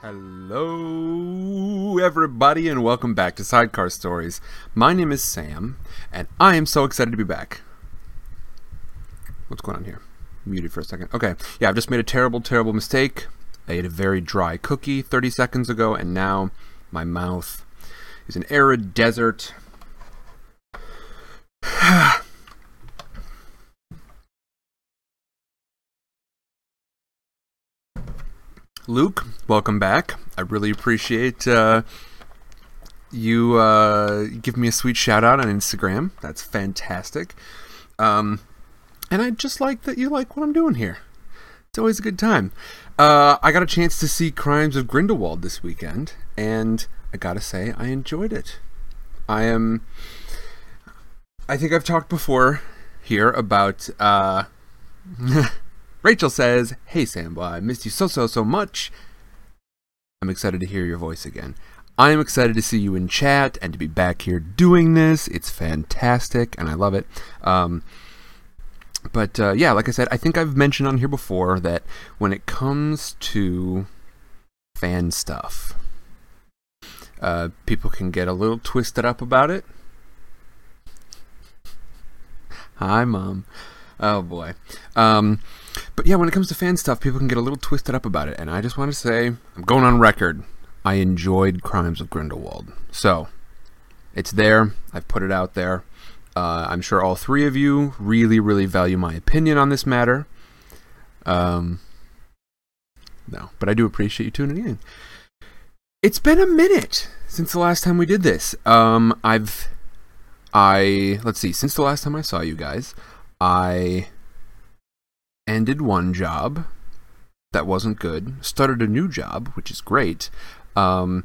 Hello, everybody, and welcome back to Sidecar Stories. My name is Sam, and I am so excited to be back. What's going on here? Muted for a second. Okay, yeah, I've just made a terrible, terrible mistake. I ate a very dry cookie 30 seconds ago, and now my mouth is an arid desert. Luke, welcome back. I really appreciate uh, you uh, give me a sweet shout out on Instagram. That's fantastic. Um, and I just like that you like what I'm doing here. It's always a good time. Uh, I got a chance to see Crimes of Grindelwald this weekend, and I gotta say, I enjoyed it. I am. I think I've talked before here about. Rachel says, Hey Sambo, I missed you so, so, so much. I'm excited to hear your voice again. I am excited to see you in chat and to be back here doing this. It's fantastic and I love it. Um, but uh, yeah, like I said, I think I've mentioned on here before that when it comes to fan stuff, uh, people can get a little twisted up about it. Hi, Mom. Oh boy. Um, but yeah, when it comes to fan stuff, people can get a little twisted up about it. And I just want to say, I'm going on record. I enjoyed Crimes of Grindelwald. So, it's there. I've put it out there. Uh, I'm sure all three of you really, really value my opinion on this matter. Um, no, but I do appreciate you tuning in. It's been a minute since the last time we did this. Um, I've, I let's see, since the last time I saw you guys, I ended one job that wasn't good, started a new job, which is great. Um,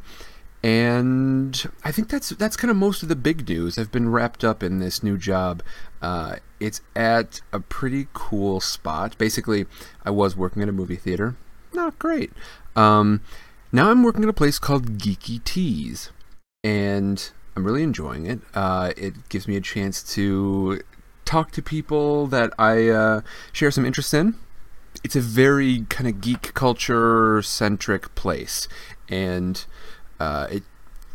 and I think that's that's kind of most of the big news. I've been wrapped up in this new job. Uh, it's at a pretty cool spot. Basically, I was working at a movie theater. Not great. Um, now I'm working at a place called Geeky Teas, and I'm really enjoying it. Uh, it gives me a chance to talk to people that I uh, share some interest in. It's a very kind of geek culture centric place, and uh, it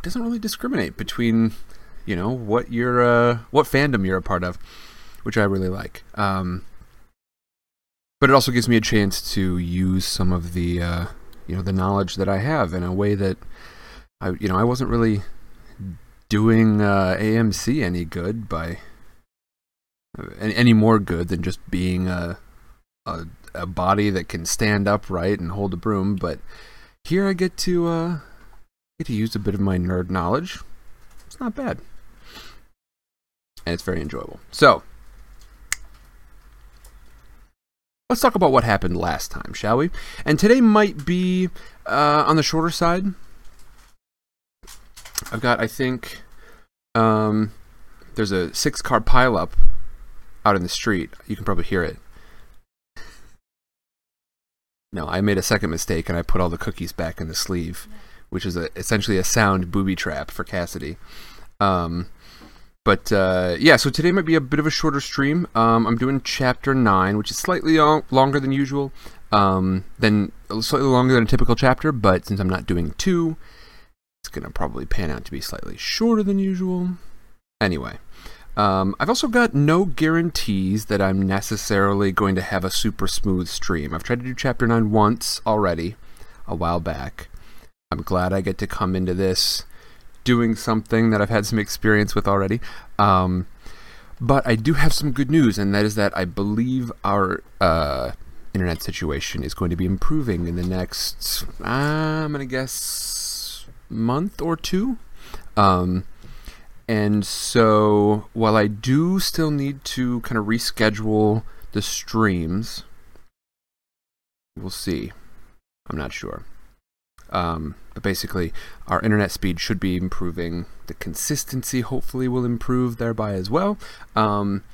doesn't really discriminate between, you know, what you're, uh, what fandom you're a part of, which I really like. Um, but it also gives me a chance to use some of the, uh, you know, the knowledge that I have in a way that, I, you know, I wasn't really doing uh, AMC any good by any more good than just being a, a, a body that can stand upright and hold a broom. But here I get to uh, get to use a bit of my nerd knowledge. It's not bad, and it's very enjoyable. So let's talk about what happened last time, shall we? And today might be uh, on the shorter side. I've got, I think, um, there's a six car pileup out in the street. You can probably hear it. No, I made a second mistake and I put all the cookies back in the sleeve, which is a, essentially a sound booby trap for Cassidy. Um, but uh, yeah, so today might be a bit of a shorter stream. Um, I'm doing chapter nine, which is slightly longer than usual, um, than slightly longer than a typical chapter. But since I'm not doing two, it's gonna probably pan out to be slightly shorter than usual. Anyway, um, I've also got no guarantees that I'm necessarily going to have a super smooth stream. I've tried to do chapter 9 once already, a while back. I'm glad I get to come into this doing something that I've had some experience with already. Um, but I do have some good news, and that is that I believe our uh, internet situation is going to be improving in the next, uh, I'm going to guess, month or two. Um, and so while I do still need to kind of reschedule the streams, we'll see. I'm not sure. Um, but basically, our internet speed should be improving. The consistency hopefully will improve thereby as well. Um,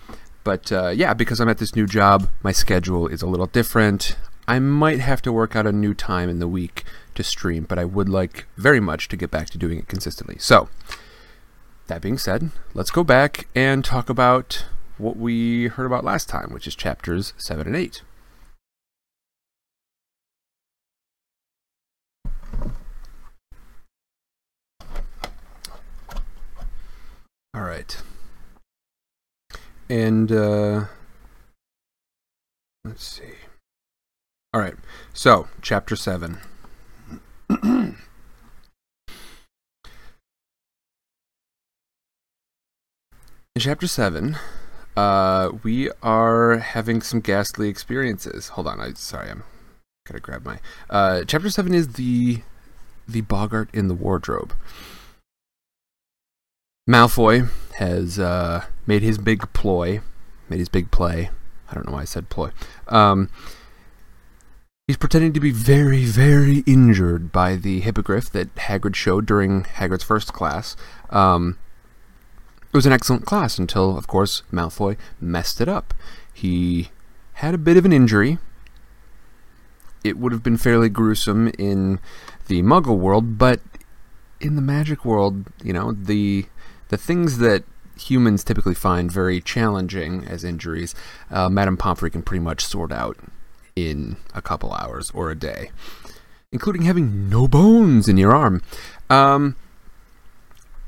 but uh, yeah, because I'm at this new job, my schedule is a little different. I might have to work out a new time in the week to stream, but I would like very much to get back to doing it consistently. So, that being said, let's go back and talk about what we heard about last time, which is chapters 7 and 8. All right. And uh, let's see. All right. So, chapter 7. In chapter 7, uh, we are having some ghastly experiences. Hold on, I sorry, I'm gotta grab my. Uh, chapter seven is the the Boggart in the wardrobe. Malfoy has uh, made his big ploy, made his big play. I don't know why I said ploy. Um, he's pretending to be very, very injured by the hippogriff that Hagrid showed during Hagrid's first class. Um, it was an excellent class until, of course, Malfoy messed it up. He had a bit of an injury. It would have been fairly gruesome in the Muggle world, but in the magic world, you know, the the things that humans typically find very challenging as injuries, uh, Madame Pomfrey can pretty much sort out in a couple hours or a day, including having no bones in your arm. Um,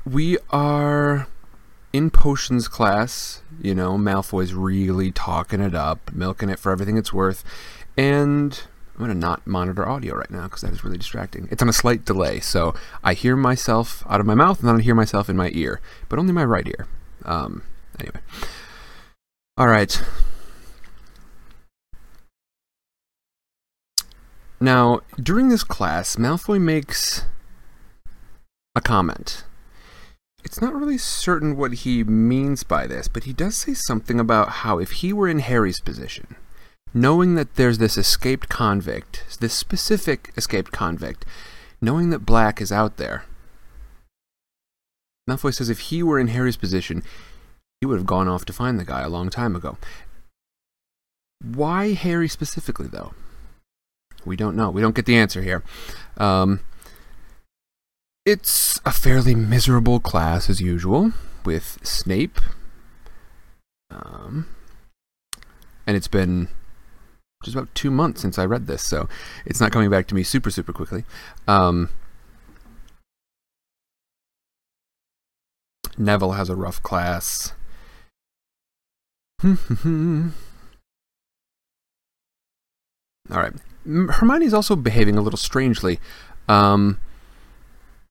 we are in potions class, you know, Malfoy's really talking it up, milking it for everything it's worth, and I'm going to not monitor audio right now because that is really distracting. It's on a slight delay, so I hear myself out of my mouth and then I hear myself in my ear, but only my right ear. Um, anyway. All right. Now, during this class, Malfoy makes a comment it's not really certain what he means by this, but he does say something about how if he were in Harry's position, knowing that there's this escaped convict, this specific escaped convict, knowing that Black is out there, Malfoy says if he were in Harry's position, he would have gone off to find the guy a long time ago. Why Harry specifically, though? We don't know. We don't get the answer here. Um, it's a fairly miserable class as usual, with Snape. Um, and it's been just about two months since I read this, so it's not coming back to me super, super quickly. Um, Neville has a rough class. All right. Hermione's also behaving a little strangely. Um,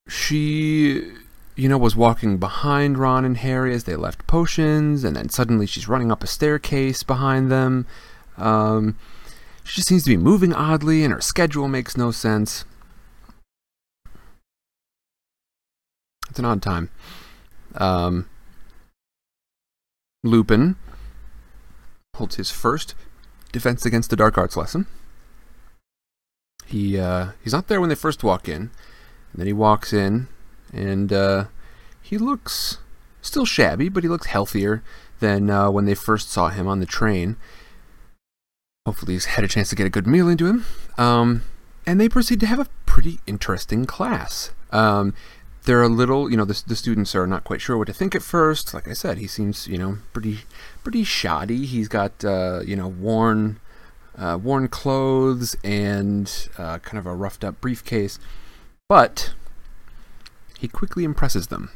she you know was walking behind Ron and Harry as they left potions and then suddenly she's running up a staircase behind them. Um, she just seems to be moving oddly and her schedule makes no sense. It's an odd time. Um, Lupin holds his first defense against the dark arts lesson. He uh, he's not there when they first walk in and then he walks in, and uh, he looks still shabby, but he looks healthier than uh, when they first saw him on the train. Hopefully, he's had a chance to get a good meal into him. Um, and they proceed to have a pretty interesting class. Um, they're a little, you know, the, the students are not quite sure what to think at first. Like I said, he seems, you know, pretty, pretty shoddy. He's got, uh, you know, worn, uh, worn clothes and uh, kind of a roughed up briefcase. But he quickly impresses them.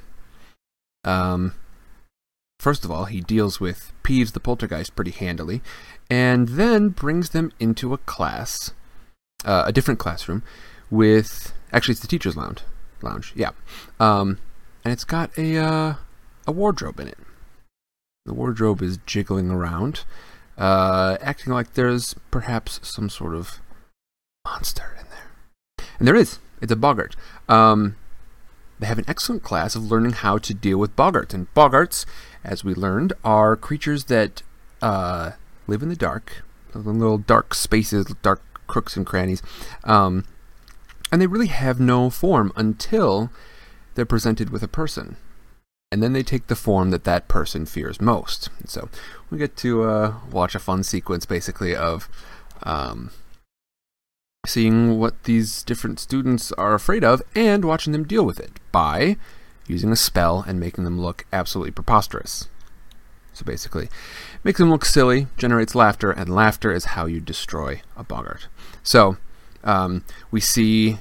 Um, first of all, he deals with Peeves the Poltergeist pretty handily, and then brings them into a class, uh, a different classroom, with actually it's the teachers' lounge. Lounge, yeah, um, and it's got a uh, a wardrobe in it. The wardrobe is jiggling around, uh, acting like there's perhaps some sort of monster in there, and there is. It's a boggart. Um, they have an excellent class of learning how to deal with boggarts. And boggarts, as we learned, are creatures that uh, live in the dark, little dark spaces, dark crooks and crannies. Um, and they really have no form until they're presented with a person. And then they take the form that that person fears most. And so we get to uh, watch a fun sequence, basically, of um, seeing what these different students are afraid of and watching them deal with it by using a spell and making them look absolutely preposterous. So basically, makes them look silly, generates laughter, and laughter is how you destroy a boggart. So um, we see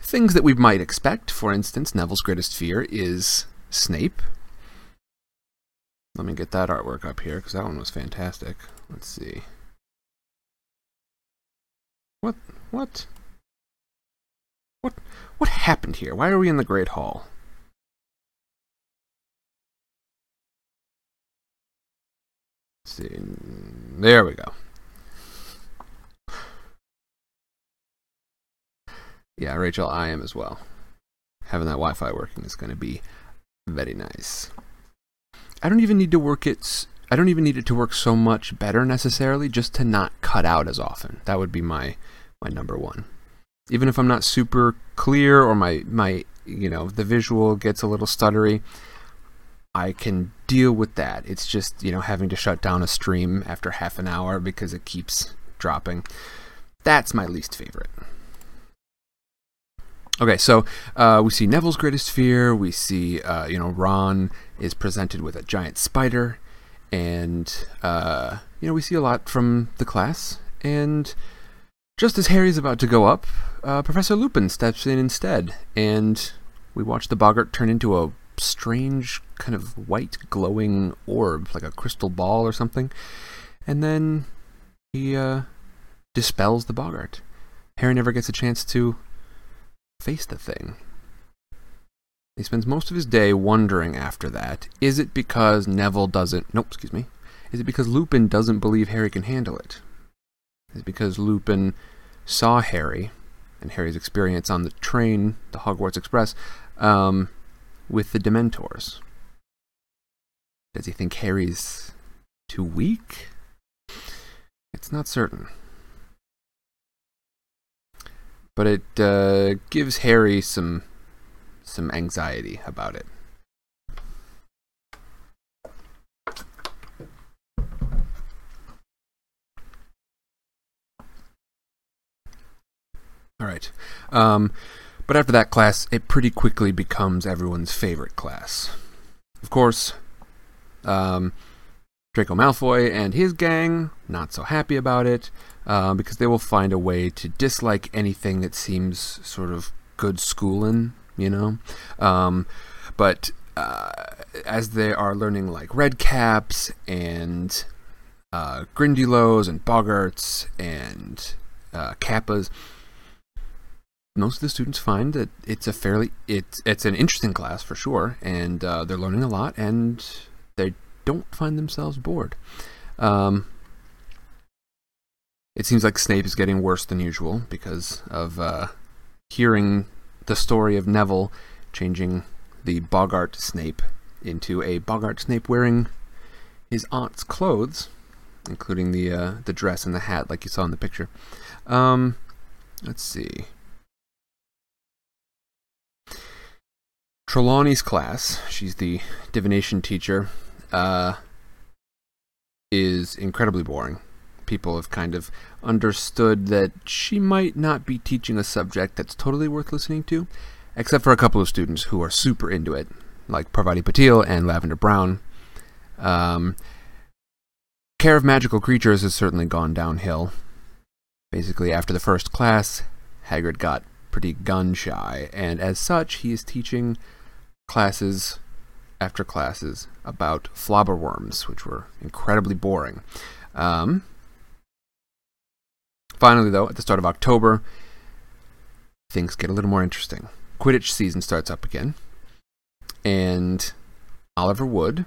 things that we might expect. For instance, Neville's greatest fear is Snape. Let me get that artwork up here because that one was fantastic. Let's see. What? What? What? What happened here? Why are we in the Great Hall? Let's see. There we go. Yeah, Rachel, I am as well. Having that Wi Fi working is going to be very nice. I don't even need to work it. I don't even need it to work so much better necessarily, just to not cut out as often. That would be my my number one. Even if I'm not super clear or my my you know the visual gets a little stuttery, I can deal with that. It's just you know having to shut down a stream after half an hour because it keeps dropping. That's my least favorite. Okay, so uh, we see Neville's greatest fear. We see, uh, you know, Ron is presented with a giant spider, and uh, you know we see a lot from the class. And just as Harry's about to go up, uh, Professor Lupin steps in instead, and we watch the boggart turn into a strange kind of white glowing orb, like a crystal ball or something, and then he uh, dispels the boggart. Harry never gets a chance to face the thing. He spends most of his day wondering after that is it because Neville doesn't. Nope, excuse me. Is it because Lupin doesn't believe Harry can handle it? Is it because Lupin saw Harry and Harry's experience on the train, the Hogwarts Express, um, with the Dementors? Does he think Harry's too weak? It's not certain but it uh, gives Harry some some anxiety about it. All right. Um, but after that class, it pretty quickly becomes everyone's favorite class. Of course, um, Draco Malfoy and his gang not so happy about it uh, because they will find a way to dislike anything that seems sort of good schooling, you know. Um, but uh, as they are learning like red caps and uh, Grindylows and Boggarts and uh, Kappas, most of the students find that it's a fairly it's it's an interesting class for sure, and uh, they're learning a lot, and they don't find themselves bored. Um, it seems like Snape is getting worse than usual because of uh, hearing the story of Neville changing the Boggart Snape into a Boggart Snape wearing his aunt's clothes, including the uh, the dress and the hat, like you saw in the picture. Um, let's see. Trelawney's class, she's the divination teacher, uh, is incredibly boring people have kind of understood that she might not be teaching a subject that's totally worth listening to, except for a couple of students who are super into it, like Parvati Patil and Lavender Brown. Um, Care of Magical Creatures has certainly gone downhill. Basically, after the first class, Hagrid got pretty gun shy, and as such, he is teaching classes after classes about flobberworms, which were incredibly boring. Um, Finally, though, at the start of October, things get a little more interesting. Quidditch season starts up again, and Oliver Wood,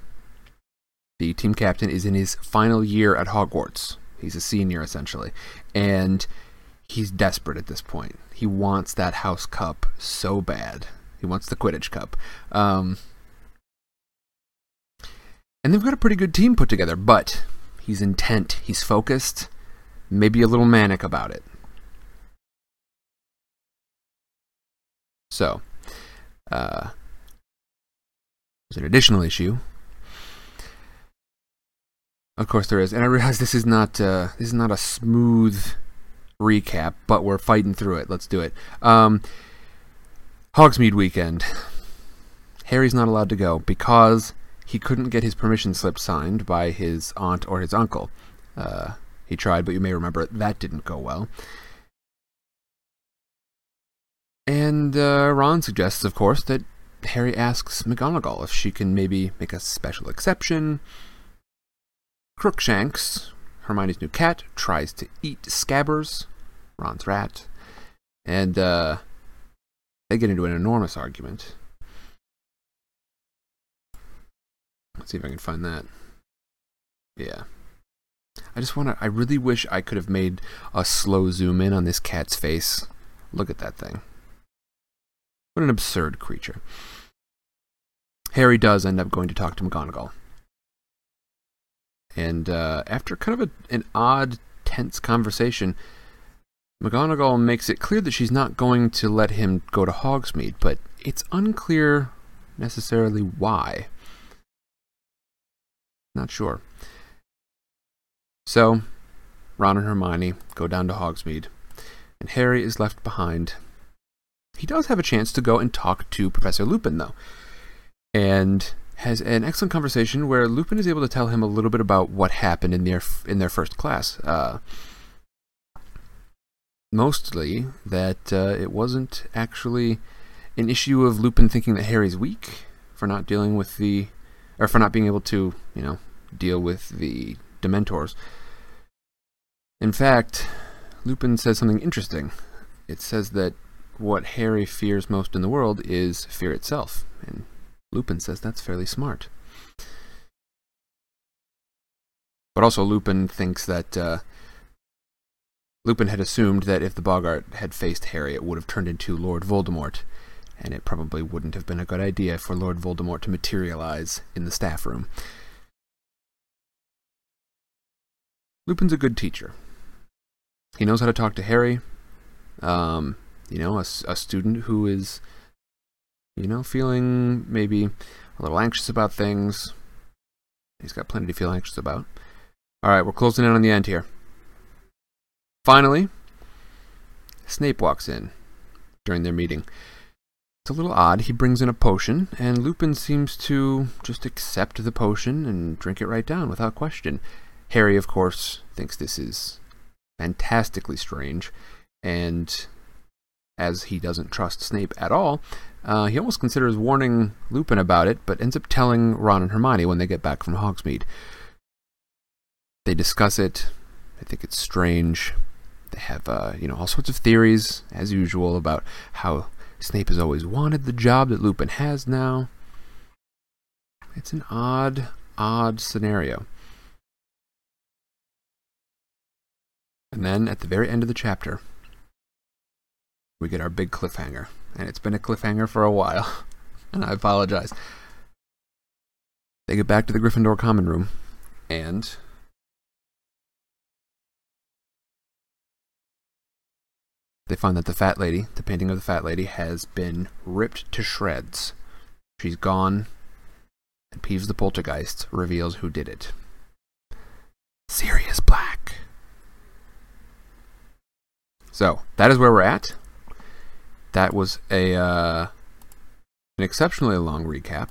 the team captain, is in his final year at Hogwarts. He's a senior, essentially, and he's desperate at this point. He wants that House Cup so bad. He wants the Quidditch Cup. Um, and they've got a pretty good team put together, but he's intent, he's focused, maybe a little manic about it. So, uh, there's an additional issue. Of course, there is, and I realize this is not uh, this is not a smooth recap, but we're fighting through it. Let's do it. Um, Hogsmeade weekend. Harry's not allowed to go because he couldn't get his permission slip signed by his aunt or his uncle. Uh, he tried, but you may remember that didn't go well. And uh, Ron suggests, of course, that Harry asks McGonagall if she can maybe make a special exception. Crookshanks, Hermione's new cat, tries to eat Scabbers, Ron's rat, and uh, they get into an enormous argument. Let's see if I can find that. Yeah. I just want to. I really wish I could have made a slow zoom in on this cat's face. Look at that thing. What an absurd creature. Harry does end up going to talk to McGonagall. And uh, after kind of a, an odd, tense conversation, McGonagall makes it clear that she's not going to let him go to Hogsmeade, but it's unclear necessarily why. Not sure. So, Ron and Hermione go down to Hogsmeade, and Harry is left behind. He does have a chance to go and talk to Professor Lupin, though, and has an excellent conversation where Lupin is able to tell him a little bit about what happened in their in their first class. Uh, mostly that uh, it wasn't actually an issue of Lupin thinking that Harry's weak for not dealing with the, or for not being able to, you know, deal with the Dementors. In fact, Lupin says something interesting. It says that what Harry fears most in the world is fear itself, and Lupin says that's fairly smart. But also, Lupin thinks that uh, Lupin had assumed that if the Boggart had faced Harry, it would have turned into Lord Voldemort, and it probably wouldn't have been a good idea for Lord Voldemort to materialize in the staff room. Lupin's a good teacher. He knows how to talk to Harry. Um, you know, a, a student who is, you know, feeling maybe a little anxious about things. He's got plenty to feel anxious about. All right, we're closing in on the end here. Finally, Snape walks in during their meeting. It's a little odd. He brings in a potion, and Lupin seems to just accept the potion and drink it right down without question. Harry, of course, thinks this is fantastically strange, and as he doesn't trust Snape at all, uh, he almost considers warning Lupin about it, but ends up telling Ron and Hermione when they get back from Hogsmeade. They discuss it. They think it's strange. They have, uh, you know, all sorts of theories, as usual, about how Snape has always wanted the job that Lupin has now. It's an odd, odd scenario. And then at the very end of the chapter, we get our big cliffhanger. And it's been a cliffhanger for a while. and I apologize. They get back to the Gryffindor common room, and They find that the fat lady, the painting of the fat lady, has been ripped to shreds. She's gone, and Peeves the Poltergeist reveals who did it. Sirius Black. So, that is where we're at. That was a uh, an exceptionally long recap.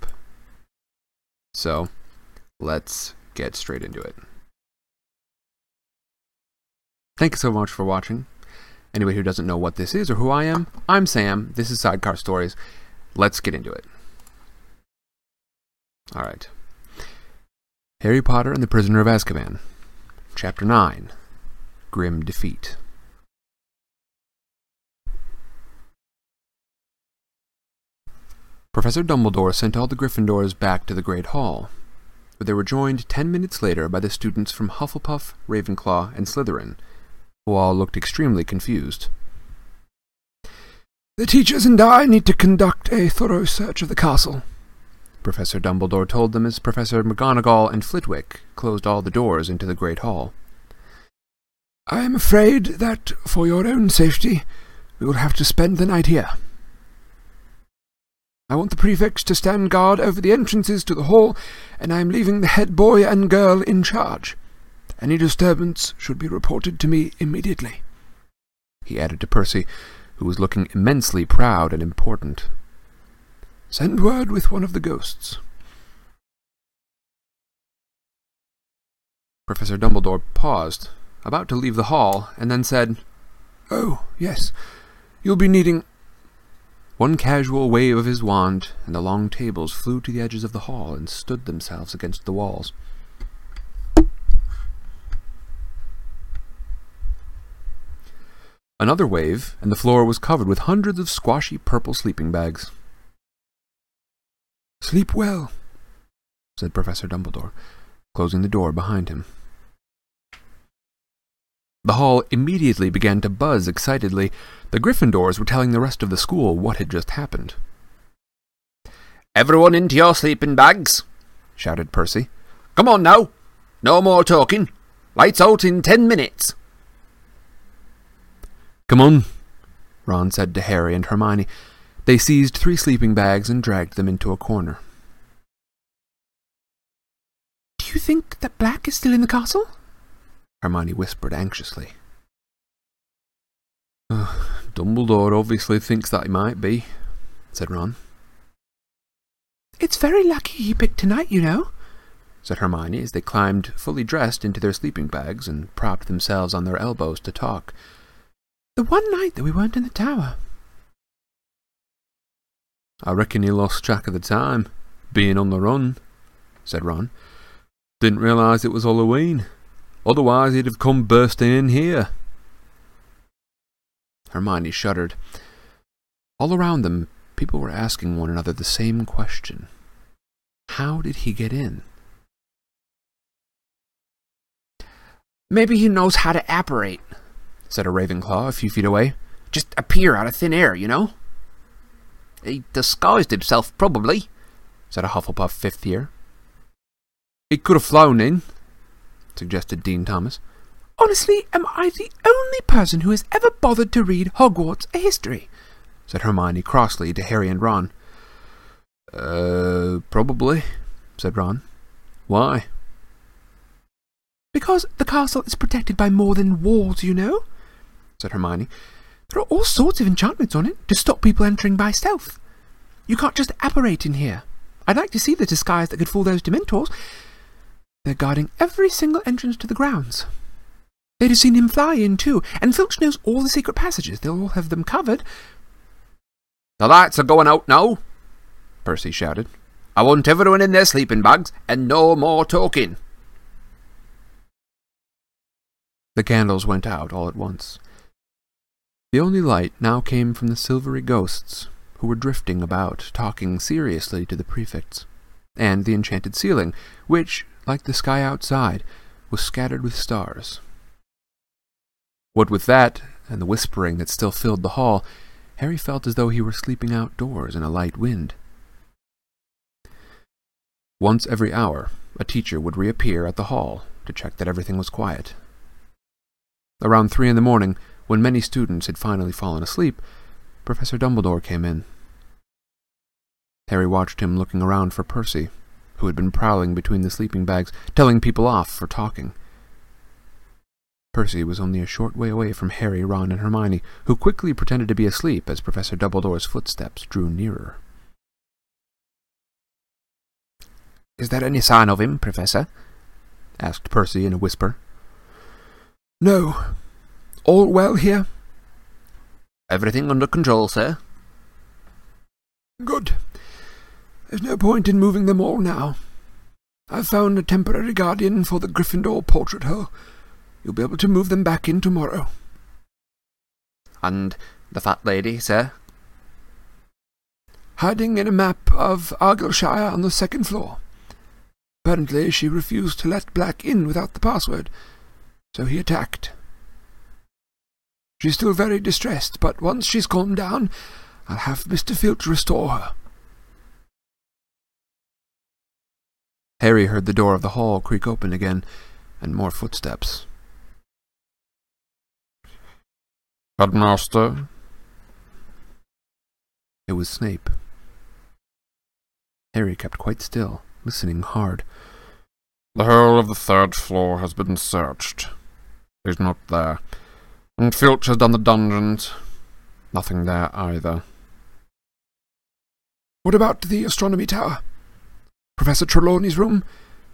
So, let's get straight into it. Thank you so much for watching. Anybody who doesn't know what this is or who I am, I'm Sam. This is Sidecar Stories. Let's get into it. All right. Harry Potter and the Prisoner of Azkaban, Chapter 9 Grim Defeat. Professor Dumbledore sent all the Gryffindors back to the Great Hall, where they were joined ten minutes later by the students from Hufflepuff, Ravenclaw, and Slytherin all looked extremely confused. The teachers and I need to conduct a thorough search of the castle, Professor Dumbledore told them as Professor McGonagall and Flitwick closed all the doors into the Great Hall. I am afraid that, for your own safety, we will have to spend the night here. I want the prefects to stand guard over the entrances to the hall, and I am leaving the head boy and girl in charge. Any disturbance should be reported to me immediately. He added to Percy, who was looking immensely proud and important. Send word with one of the ghosts. Professor Dumbledore paused, about to leave the hall, and then said, Oh, yes, you'll be needing. One casual wave of his wand, and the long tables flew to the edges of the hall and stood themselves against the walls. Another wave, and the floor was covered with hundreds of squashy purple sleeping bags. Sleep well, said Professor Dumbledore, closing the door behind him. The hall immediately began to buzz excitedly. The Gryffindors were telling the rest of the school what had just happened. Everyone into your sleeping bags, shouted Percy. Come on now. No more talking. Lights out in ten minutes. Come on, Ron said to Harry and Hermione. They seized three sleeping bags and dragged them into a corner. Do you think that Black is still in the castle? Hermione whispered anxiously. Uh, Dumbledore obviously thinks that he might be, said Ron. It's very lucky he picked tonight, you know, said Hermione as they climbed fully dressed into their sleeping bags and propped themselves on their elbows to talk. The one night that we weren't in the tower. I reckon he lost track of the time, being on the run, said Ron. Didn't realise it was Halloween. Otherwise, he'd have come bursting in here. Hermione shuddered. All around them, people were asking one another the same question How did he get in? Maybe he knows how to apparate, said a Ravenclaw a few feet away. Just appear out of thin air, you know? He disguised himself, probably, said a Hufflepuff fifth year. He could have flown in, suggested Dean Thomas. Honestly, am I the only person who has ever bothered to read Hogwarts a history? said Hermione crossly to Harry and Ron. Uh, probably, said Ron. Why? Because the castle is protected by more than walls, you know, said Hermione. There are all sorts of enchantments on it to stop people entering by stealth. You can't just apparate in here. I'd like to see the disguise that could fool those Dementors. They're guarding every single entrance to the grounds. They'd have seen him fly in, too, and Filch knows all the secret passages. They'll all have them covered. The lights are going out now, Percy shouted. I want everyone in their sleeping bags, and no more talking. The candles went out all at once. The only light now came from the silvery ghosts, who were drifting about, talking seriously to the prefects, and the enchanted ceiling, which, like the sky outside, was scattered with stars. What with that, and the whispering that still filled the hall, Harry felt as though he were sleeping outdoors in a light wind. Once every hour, a teacher would reappear at the hall to check that everything was quiet. Around three in the morning, when many students had finally fallen asleep, Professor Dumbledore came in. Harry watched him looking around for Percy, who had been prowling between the sleeping bags, telling people off for talking. Percy was only a short way away from Harry, Ron, and Hermione, who quickly pretended to be asleep as Professor Dumbledore's footsteps drew nearer. Is there any sign of him, Professor? asked Percy in a whisper. No. All well here? Everything under control, sir. Good. There's no point in moving them all now. I've found a temporary guardian for the Gryffindor portrait hole. You'll be able to move them back in tomorrow. And the fat lady, sir? Hiding in a map of Argyllshire on the second floor. Apparently she refused to let Black in without the password, so he attacked. She's still very distressed, but once she's calmed down, I'll have Mr. Filch restore her. Harry heard the door of the hall creak open again, and more footsteps. Headmaster? It was Snape. Harry kept quite still, listening hard. The whole of the third floor has been searched. He's not there. And Filch has done the dungeons. Nothing there either. What about the astronomy tower? Professor Trelawney's room?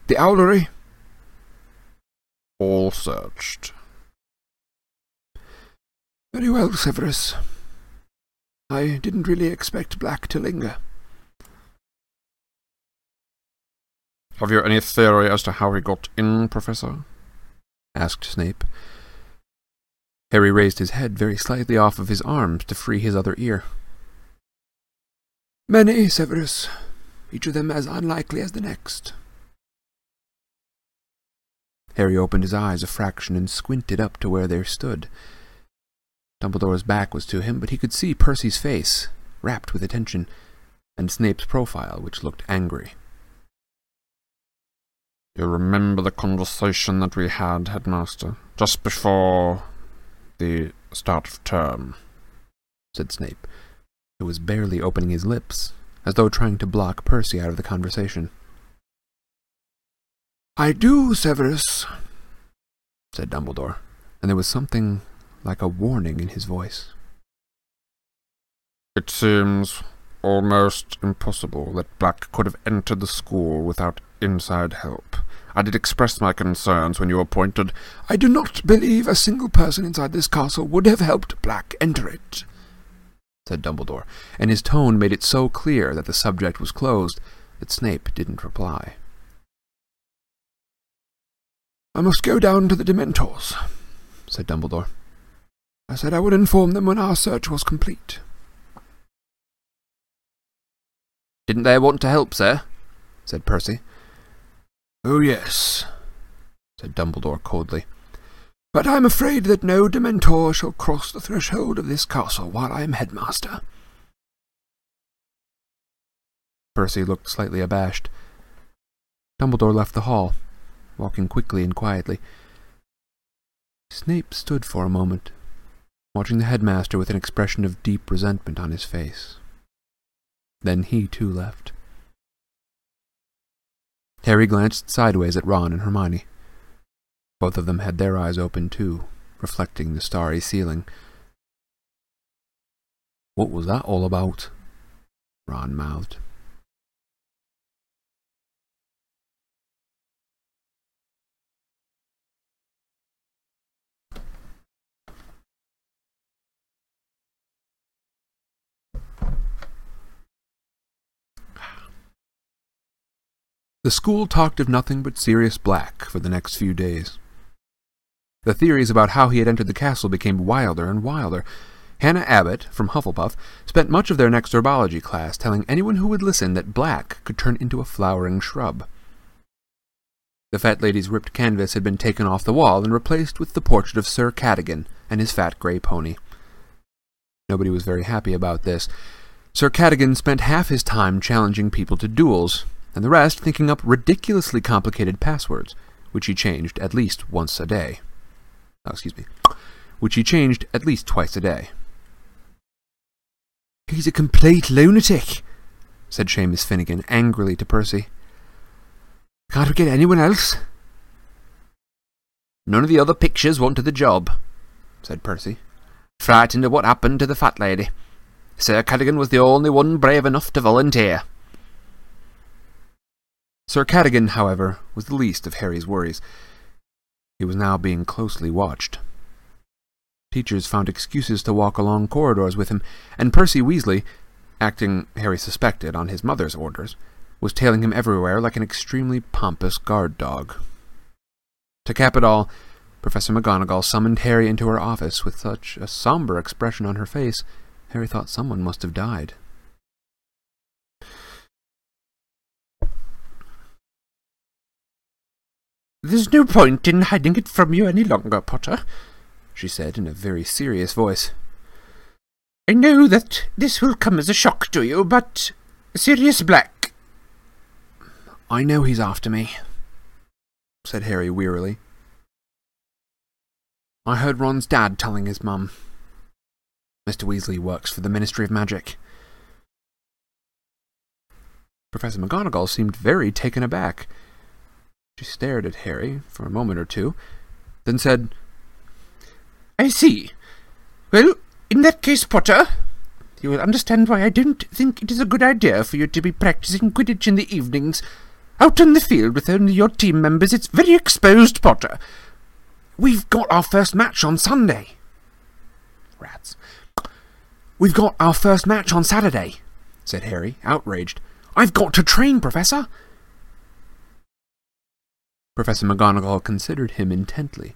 The owlery? All searched. Very well, Severus. I didn't really expect Black to linger. Have you any theory as to how he got in, Professor? asked Snape. Harry raised his head very slightly off of his arms to free his other ear. Many, Severus, each of them as unlikely as the next. Harry opened his eyes a fraction and squinted up to where they stood. Dumbledore's back was to him, but he could see Percy's face, rapt with attention, and Snape's profile, which looked angry. You remember the conversation that we had, Headmaster, just before the start of term? said Snape, who was barely opening his lips, as though trying to block Percy out of the conversation. I do, Severus, said Dumbledore, and there was something like a warning in his voice. It seems almost impossible that Black could have entered the school without inside help. I did express my concerns when you appointed. I do not believe a single person inside this castle would have helped Black enter it, said Dumbledore, and his tone made it so clear that the subject was closed that Snape didn't reply. I must go down to the Dementors, said Dumbledore. I said I would inform them when our search was complete. Didn't they want to help, sir? said Percy. Oh, yes, said Dumbledore coldly. But I am afraid that no Dementor shall cross the threshold of this castle while I am headmaster. Percy looked slightly abashed. Dumbledore left the hall, walking quickly and quietly. Snape stood for a moment, watching the headmaster with an expression of deep resentment on his face. Then he too left. Harry glanced sideways at Ron and Hermione. Both of them had their eyes open too, reflecting the starry ceiling. What was that all about? Ron mouthed. The school talked of nothing but Sirius Black for the next few days. The theories about how he had entered the castle became wilder and wilder. Hannah Abbott, from Hufflepuff, spent much of their next herbology class telling anyone who would listen that black could turn into a flowering shrub. The fat lady's ripped canvas had been taken off the wall and replaced with the portrait of Sir Cadogan and his fat grey pony. Nobody was very happy about this. Sir Cadogan spent half his time challenging people to duels, and the rest thinking up ridiculously complicated passwords, which he changed at least once a day. Oh, excuse me. Which he changed at least twice a day. He's a complete lunatic, said Seamus Finnigan angrily to Percy. Can't we get anyone else? None of the other pictures wanted the job, said Percy, frightened at what happened to the fat lady. Sir Cadogan was the only one brave enough to volunteer. Sir Cadogan, however, was the least of Harry's worries. He was now being closely watched. Teachers found excuses to walk along corridors with him, and Percy Weasley, acting, Harry suspected, on his mother's orders, was tailing him everywhere like an extremely pompous guard dog. To cap it all, Professor McGonagall summoned Harry into her office with such a somber expression on her face, Harry thought someone must have died. There's no point in hiding it from you any longer, Potter, she said in a very serious voice. I know that this will come as a shock to you, but Sirius Black. I know he's after me, said Harry wearily. I heard Ron's dad telling his mum. Mr. Weasley works for the Ministry of Magic. Professor McGonagall seemed very taken aback. She stared at Harry for a moment or two, then said, I see. Well, in that case, Potter, you will understand why I don't think it is a good idea for you to be practicing Quidditch in the evenings. Out on the field with only your team members, it's very exposed, Potter. We've got our first match on Sunday. Rats. We've got our first match on Saturday, said Harry, outraged. I've got to train, Professor. Professor McGonagall considered him intently.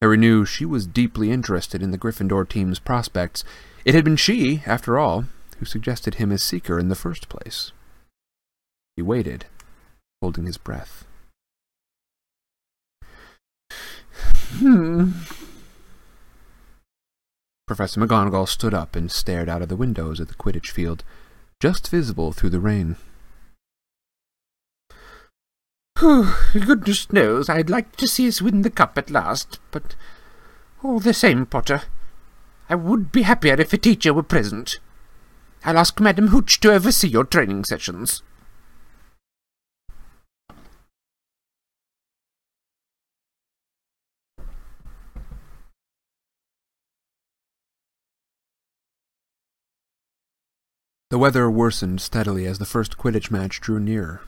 Harry knew she was deeply interested in the Gryffindor team's prospects. It had been she, after all, who suggested him as Seeker in the first place. He waited, holding his breath. Hmm. Professor McGonagall stood up and stared out of the windows at the Quidditch field, just visible through the rain. Goodness knows I'd like to see us win the cup at last, but all the same, Potter, I would be happier if a teacher were present. I'll ask Madam Hooch to oversee your training sessions. The weather worsened steadily as the first Quidditch match drew nearer.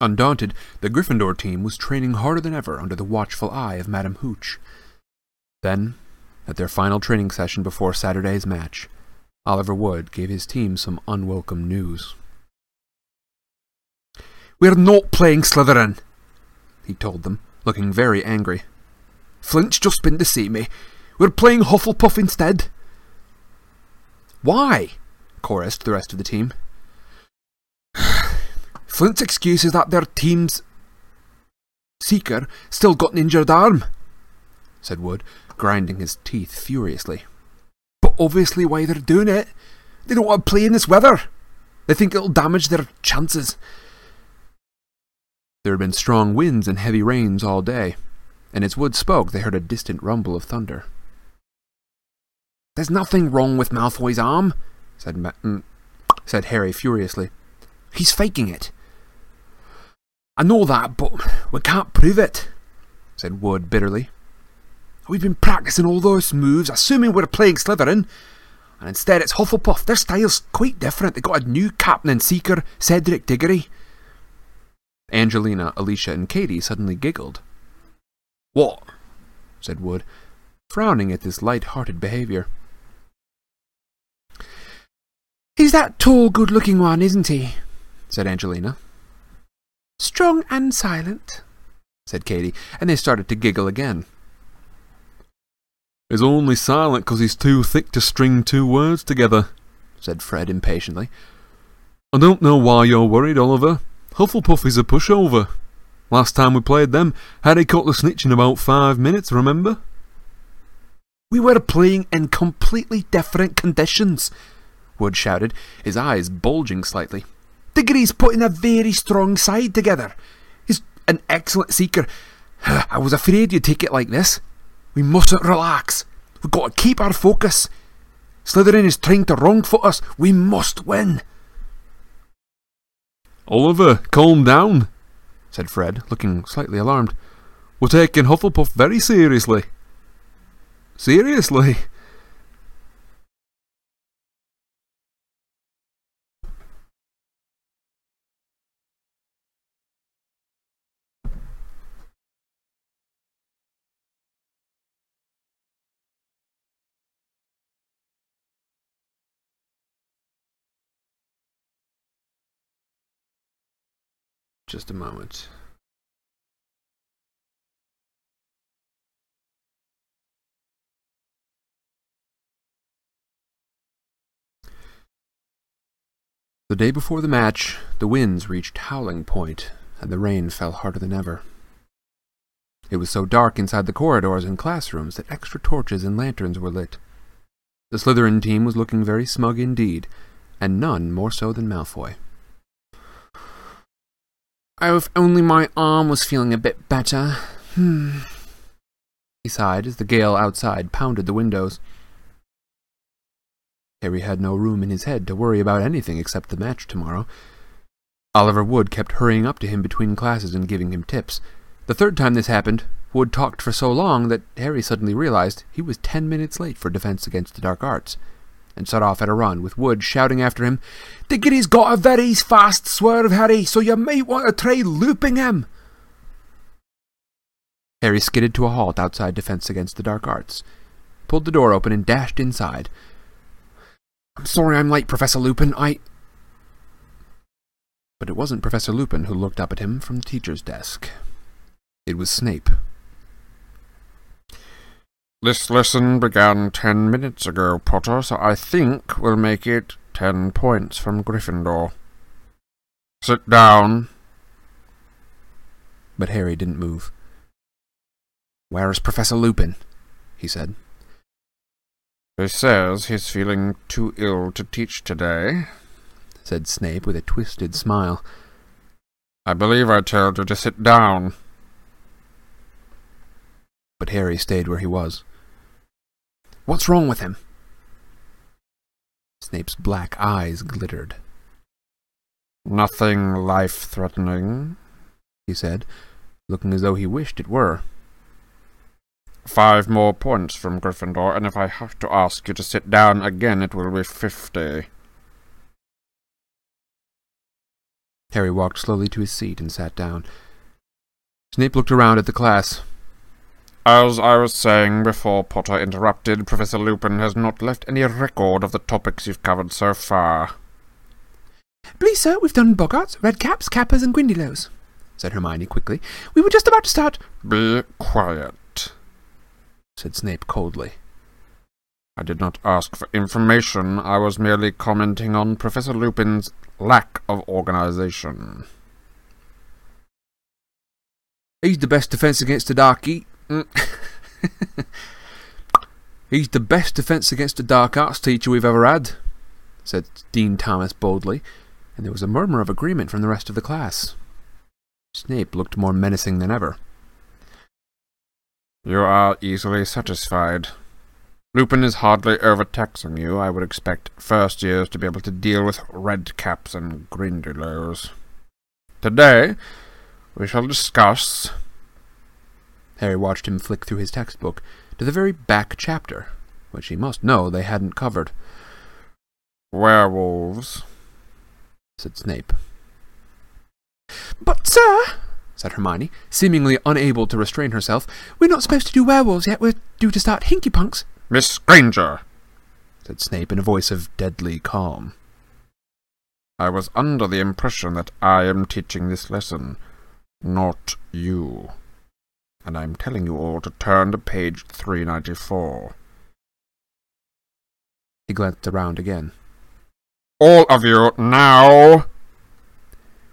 Undaunted, the Gryffindor team was training harder than ever under the watchful eye of Madam Hooch. Then, at their final training session before Saturday's match, Oliver Wood gave his team some unwelcome news. We're not playing Slytherin, he told them, looking very angry. Flint's just been to see me. We're playing Hufflepuff instead. Why? chorused the rest of the team. Flint's excuse is that their team's seeker still got an injured arm, said Wood, grinding his teeth furiously. But obviously why they're doing it. They don't want to play in this weather. They think it'll damage their chances. There had been strong winds and heavy rains all day, and as Wood spoke they heard a distant rumble of thunder. There's nothing wrong with Malfoy's arm, said, Ma- mm, said Harry furiously. He's faking it. I know that, but we can't prove it, said Wood bitterly. We've been practicing all those moves, assuming we're playing Slytherin, and instead it's Hufflepuff. Their style's quite different. They got a new captain and seeker, Cedric Diggory. Angelina, Alicia, and Katie suddenly giggled. What? said Wood, frowning at this light-hearted behavior. He's that tall, good-looking one, isn't he? said Angelina. Strong and silent, said Katie, and they started to giggle again. He's only silent 'cause he's too thick to string two words together, said Fred impatiently. I don't know why you're worried, Oliver. Hufflepuff is a pushover. Last time we played them, Harry caught the snitch in about five minutes, remember? We were playing in completely different conditions, Wood shouted, his eyes bulging slightly. Diggory's putting a very strong side together. He's an excellent seeker. I was afraid you'd take it like this. We mustn't relax. We've got to keep our focus. Slytherin is trying to wrong foot us. We must win. Oliver, calm down, said Fred, looking slightly alarmed. We're taking Hufflepuff very seriously. Seriously? Just a moment. The day before the match, the winds reached howling point, and the rain fell harder than ever. It was so dark inside the corridors and classrooms that extra torches and lanterns were lit. The Slytherin team was looking very smug indeed, and none more so than Malfoy. Oh, if only my arm was feeling a bit better. Hmm. He sighed as the gale outside pounded the windows. Harry had no room in his head to worry about anything except the match tomorrow. Oliver Wood kept hurrying up to him between classes and giving him tips. The third time this happened, Wood talked for so long that Harry suddenly realized he was ten minutes late for Defense Against the Dark Arts, and set off at a run, with Wood shouting after him, Diggory's got a very fast swerve, Harry, so you might want to try looping him. Harry skidded to a halt outside Defense Against the Dark Arts, pulled the door open, and dashed inside. I'm sorry I'm late, Professor Lupin. I. But it wasn't Professor Lupin who looked up at him from the teacher's desk. It was Snape. This lesson began ten minutes ago, Potter, so I think we'll make it ten points from Gryffindor. Sit down. But Harry didn't move. Where is Professor Lupin? he said. He says he's feeling too ill to teach today, said Snape with a twisted smile. I believe I told you to sit down. But Harry stayed where he was. What's wrong with him? Snape's black eyes glittered. Nothing life-threatening, he said, looking as though he wished it were. Five more points from Gryffindor, and if I have to ask you to sit down again, it will be fifty. Harry walked slowly to his seat and sat down. Snape looked around at the class. As I was saying before Potter interrupted, Professor Lupin has not left any record of the topics you've covered so far. Please, sir, we've done Boggarts, Redcaps, Kappas, and Grindylows, said Hermione quickly. We were just about to start. Be quiet, said Snape coldly. I did not ask for information. I was merely commenting on Professor Lupin's lack of organization. He's the best defense against the dark e- mm. Mm. He's the best defense against the dark arts teacher we've ever had, said Dean Thomas boldly, and there was a murmur of agreement from the rest of the class. Snape looked more menacing than ever. You are easily satisfied. Lupin is hardly overtaxing you. I would expect first years to be able to deal with red caps and grindylows. Today, we shall discuss. Harry watched him flick through his textbook to the very back chapter, which he must know they hadn't covered. Werewolves, said Snape. But, sir, said Hermione, seemingly unable to restrain herself, we're not supposed to do werewolves yet. We're due to start Hinkypunks. Miss Granger, said Snape in a voice of deadly calm. I was under the impression that I am teaching this lesson, not you. And I'm telling you all to turn to page 394. He glanced around again. All of you, now!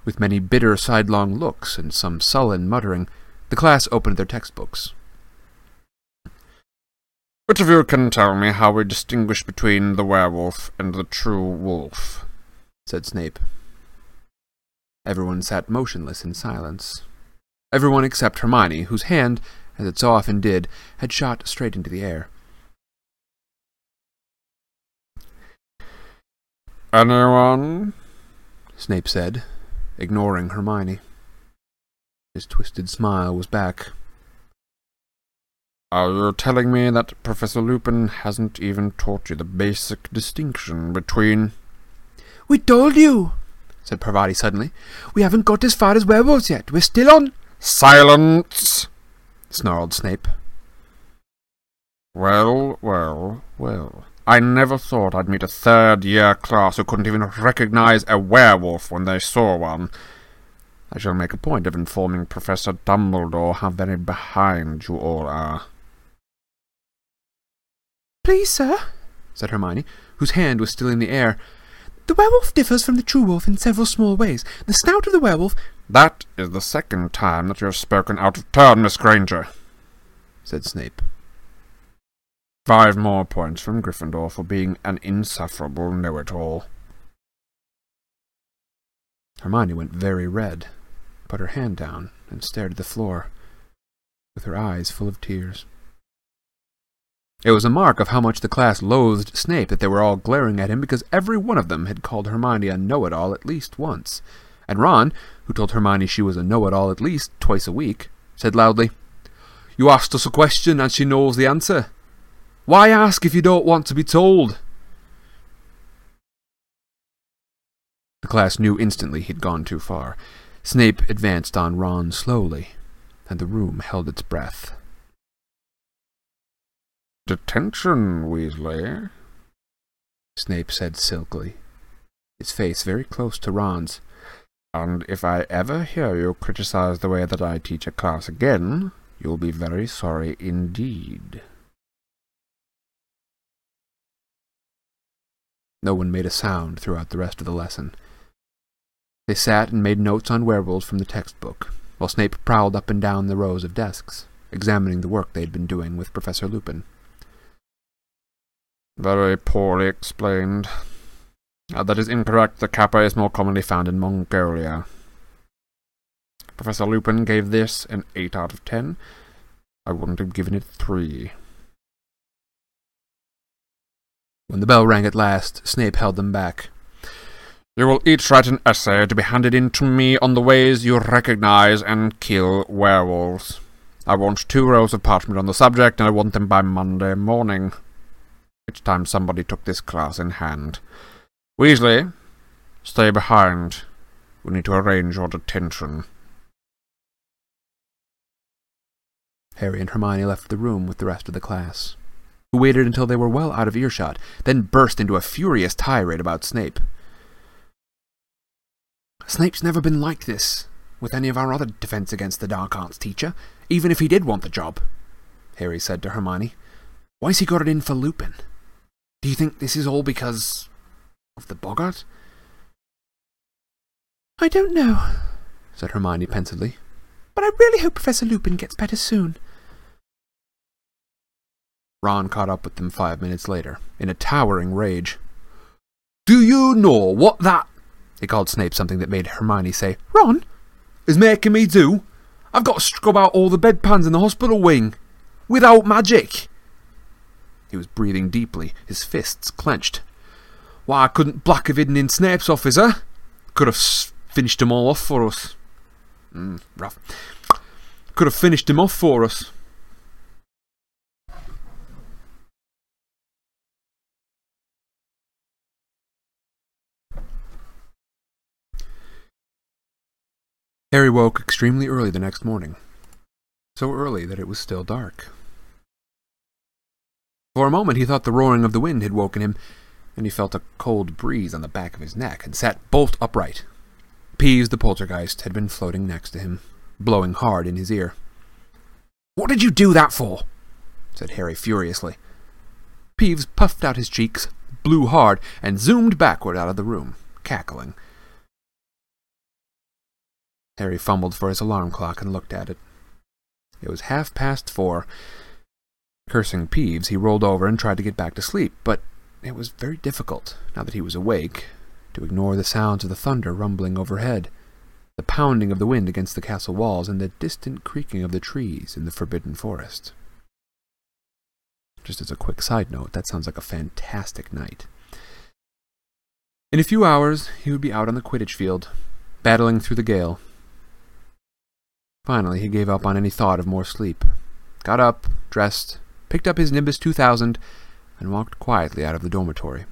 With many bitter sidelong looks and some sullen muttering, the class opened their textbooks. Which of you can tell me how we distinguish between the werewolf and the true wolf? said Snape. Everyone sat motionless in silence. Everyone except Hermione, whose hand, as it so often did, had shot straight into the air. Anyone? Snape said, ignoring Hermione. His twisted smile was back. Are you telling me that Professor Lupin hasn't even taught you the basic distinction between... We told you, said Parvati suddenly. We haven't got as far as werewolves yet. We're still on... Silence! snarled Snape. Well, well, well. I never thought I'd meet a third-year class who couldn't even recognize a werewolf when they saw one. I shall make a point of informing Professor Dumbledore how very behind you all are. Please, sir, said Hermione, whose hand was still in the air. The werewolf differs from the true wolf in several small ways. The snout of the werewolf... That is the second time that you have spoken out of turn, Miss Granger, said Snape. Five more points from Gryffindor for being an insufferable know-it-all. Hermione went very red, put her hand down, and stared at the floor, with her eyes full of tears. It was a mark of how much the class loathed Snape that they were all glaring at him because every one of them had called Hermione a know-it-all at least once. And Ron, who told Hermione she was a know-it-all at least twice a week, said loudly, You asked us a question and she knows the answer. Why ask if you don't want to be told? The class knew instantly he'd gone too far. Snape advanced on Ron slowly, and the room held its breath. Detention, Weasley, Snape said silkily, his face very close to Ron's. And if I ever hear you criticize the way that I teach a class again, you'll be very sorry indeed. No one made a sound throughout the rest of the lesson. They sat and made notes on werewolves from the textbook, while Snape prowled up and down the rows of desks, examining the work they had been doing with Professor Lupin. Very poorly explained. Uh, that is incorrect. The kappa is more commonly found in Mongolia. Professor Lupin gave this an 8 out of 10. I wouldn't have given it 3. When the bell rang at last, Snape held them back. You will each write an essay to be handed in to me on the ways you recognize and kill werewolves. I want two rows of parchment on the subject, and I want them by Monday morning. Each time somebody took this class in hand. Weasley, stay behind. We need to arrange your detention. Harry and Hermione left the room with the rest of the class, who waited until they were well out of earshot, then burst into a furious tirade about Snape. Snape's never been like this with any of our other Defense Against the Dark Arts teacher, even if he did want the job, Harry said to Hermione. Why's he got it in for Lupin? Do you think this is all because of the Boggart? I don't know, said Hermione pensively, but I really hope Professor Lupin gets better soon. Ron caught up with them five minutes later, in a towering rage. Do you know what that he called Snape something that made Hermione say, Ron, is making me do? I've got to scrub out all the bedpans in the hospital wing. Without magic. He was breathing deeply, his fists clenched. Why, couldn't black have hidden in Snape's office, eh? Could have finished them all off for us. Mm, rough. Could have finished him off for us. Harry woke extremely early the next morning. So early that it was still dark. For a moment he thought the roaring of the wind had woken him, and he felt a cold breeze on the back of his neck and sat bolt upright. Peeves the poltergeist had been floating next to him, blowing hard in his ear. What did you do that for? said Harry furiously. Peeves puffed out his cheeks, blew hard, and zoomed backward out of the room, cackling. Harry fumbled for his alarm clock and looked at it. It was half past four. Cursing Peeves, he rolled over and tried to get back to sleep, but it was very difficult, now that he was awake, to ignore the sounds of the thunder rumbling overhead, the pounding of the wind against the castle walls, and the distant creaking of the trees in the forbidden forest. Just as a quick side note, that sounds like a fantastic night. In a few hours, he would be out on the Quidditch field, battling through the gale, Finally, he gave up on any thought of more sleep, got up, dressed, picked up his Nimbus 2000, and walked quietly out of the dormitory.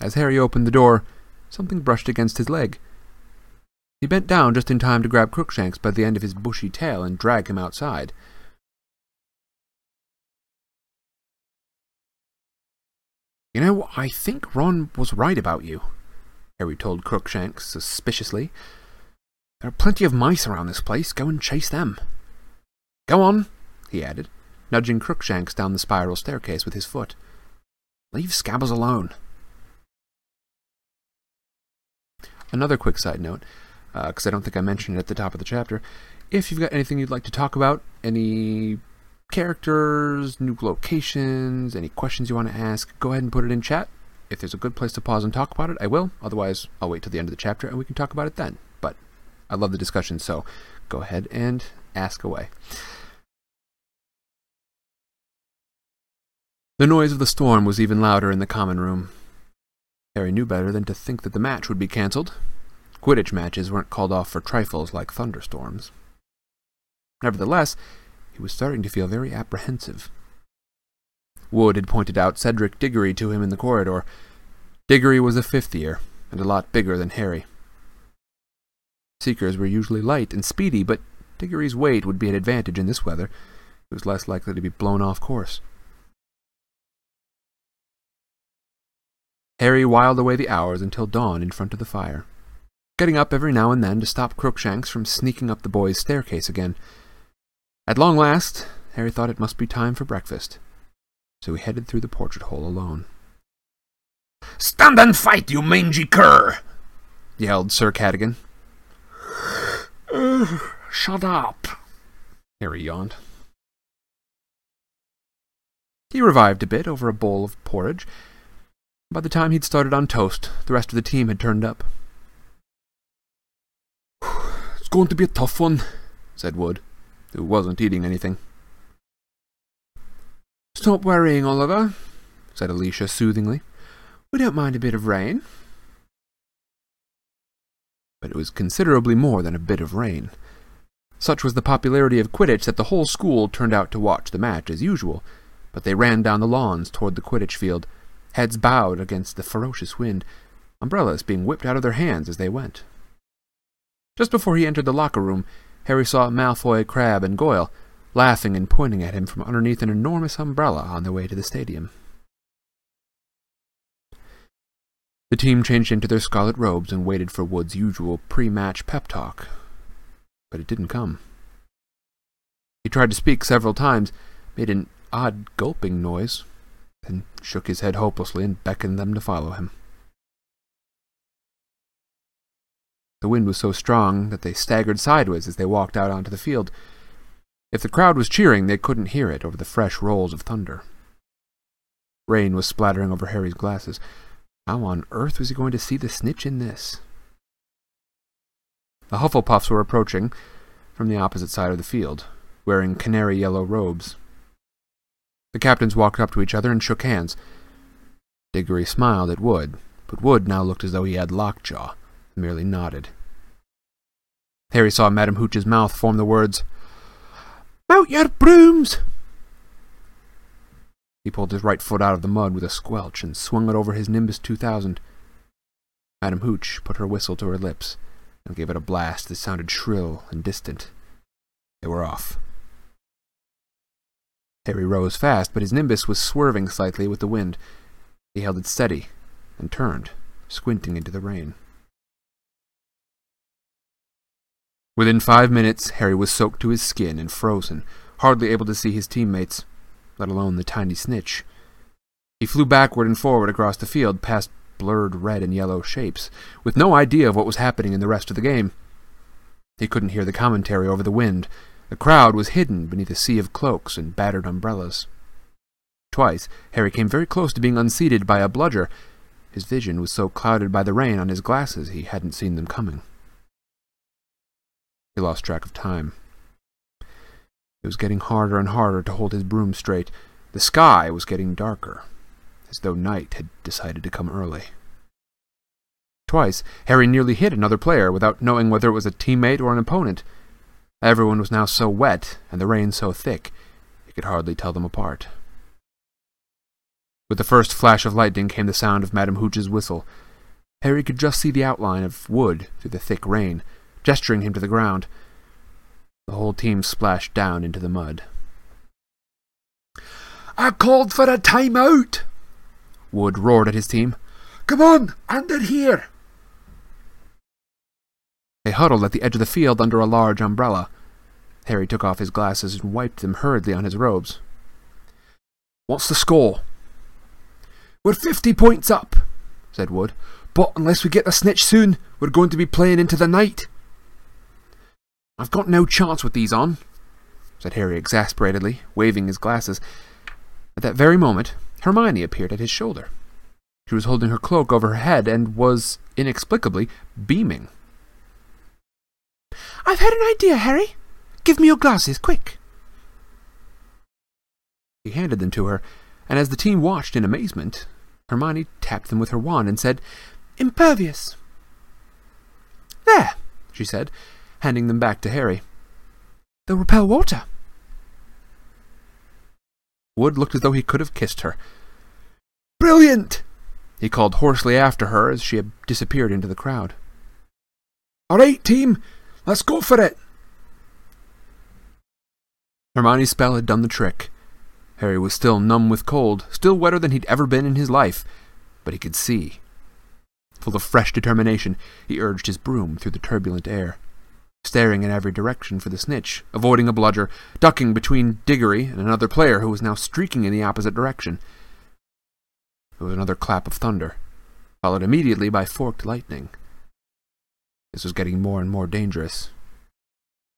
As Harry opened the door, something brushed against his leg. He bent down just in time to grab Crookshanks by the end of his bushy tail and drag him outside. You know, I think Ron was right about you, Harry told Crookshanks suspiciously. There are plenty of mice around this place. Go and chase them. Go on, he added, nudging Crookshanks down the spiral staircase with his foot. Leave Scabbers alone. Another quick side note, because uh, I don't think I mentioned it at the top of the chapter. If you've got anything you'd like to talk about, any characters, new locations, any questions you want to ask, go ahead and put it in chat. If there's a good place to pause and talk about it, I will. Otherwise, I'll wait till the end of the chapter and we can talk about it then. But I love the discussion, so go ahead and ask away. The noise of the storm was even louder in the common room. Harry knew better than to think that the match would be cancelled. Quidditch matches weren't called off for trifles like thunderstorms. Nevertheless, he was starting to feel very apprehensive. Wood had pointed out Cedric Diggory to him in the corridor. Diggory was a fifth year, and a lot bigger than Harry. Seekers were usually light and speedy, but Diggory's weight would be an advantage in this weather. He was less likely to be blown off course. Harry whiled away the hours until dawn in front of the fire, getting up every now and then to stop Crookshanks from sneaking up the boys' staircase again. At long last, Harry thought it must be time for breakfast, so he headed through the portrait hole alone. Stand and fight, you mangy cur! yelled Sir Cadogan. Shut up. Harry yawned. He revived a bit over a bowl of porridge. By the time he'd started on toast, the rest of the team had turned up. It's going to be a tough one, said Wood, who wasn't eating anything. Stop worrying, Oliver, said Alicia soothingly. We don't mind a bit of rain. But it was considerably more than a bit of rain. Such was the popularity of Quidditch that the whole school turned out to watch the match as usual, but they ran down the lawns toward the Quidditch field, heads bowed against the ferocious wind, umbrellas being whipped out of their hands as they went. Just before he entered the locker room, Harry saw Malfoy, Crabbe, and Goyle laughing and pointing at him from underneath an enormous umbrella on their way to the stadium. The team changed into their scarlet robes and waited for Wood's usual pre-match pep talk, but it didn't come. He tried to speak several times, made an odd gulping noise, then shook his head hopelessly and beckoned them to follow him. The wind was so strong that they staggered sideways as they walked out onto the field. If the crowd was cheering, they couldn't hear it over the fresh rolls of thunder. Rain was splattering over Harry's glasses. How on earth was he going to see the snitch in this? The Hufflepuffs were approaching from the opposite side of the field, wearing canary yellow robes. The captains walked up to each other and shook hands. Diggory smiled at Wood, but Wood now looked as though he had lockjaw, and merely nodded. Harry saw Madame Hooch's mouth form the words, Mount your brooms! He pulled his right foot out of the mud with a squelch and swung it over his Nimbus 2000. Madame Hooch put her whistle to her lips and gave it a blast that sounded shrill and distant. They were off. Harry rose fast, but his Nimbus was swerving slightly with the wind. He held it steady and turned, squinting into the rain. Within five minutes, Harry was soaked to his skin and frozen, hardly able to see his teammates, let alone the tiny snitch. He flew backward and forward across the field, past blurred red and yellow shapes, with no idea of what was happening in the rest of the game. He couldn't hear the commentary over the wind. The crowd was hidden beneath a sea of cloaks and battered umbrellas. Twice, Harry came very close to being unseated by a bludger. His vision was so clouded by the rain on his glasses he hadn't seen them coming. He lost track of time. It was getting harder and harder to hold his broom straight. The sky was getting darker, as though night had decided to come early. Twice, Harry nearly hit another player without knowing whether it was a teammate or an opponent. Everyone was now so wet, and the rain so thick, he could hardly tell them apart. With the first flash of lightning came the sound of Madame Hooch's whistle. Harry could just see the outline of Wood through the thick rain, gesturing him to the ground. The whole team splashed down into the mud. I called for a timeout! Wood roared at his team. Come on, under here! They huddled at the edge of the field under a large umbrella. Harry took off his glasses and wiped them hurriedly on his robes. What's the score? We're fifty points up, said Wood. But unless we get the snitch soon, we're going to be playing into the night. I've got no chance with these on, said Harry exasperatedly, waving his glasses. At that very moment, Hermione appeared at his shoulder. She was holding her cloak over her head and was, inexplicably, beaming. I've had an idea, Harry. Give me your glasses, quick. He handed them to her, and as the team watched in amazement, Hermione tapped them with her wand and said, Impervius. There, she said, handing them back to Harry. They'll repel water. Wood looked as though he could have kissed her. Brilliant! He called hoarsely after her as she had disappeared into the crowd. All right, team, let's go for it. Hermione's spell had done the trick. Harry was still numb with cold, still wetter than he'd ever been in his life, but he could see. Full of fresh determination, he urged his broom through the turbulent air, staring in every direction for the snitch, avoiding a bludger, ducking between Diggory and another player who was now streaking in the opposite direction. There was another clap of thunder, followed immediately by forked lightning. This was getting more and more dangerous.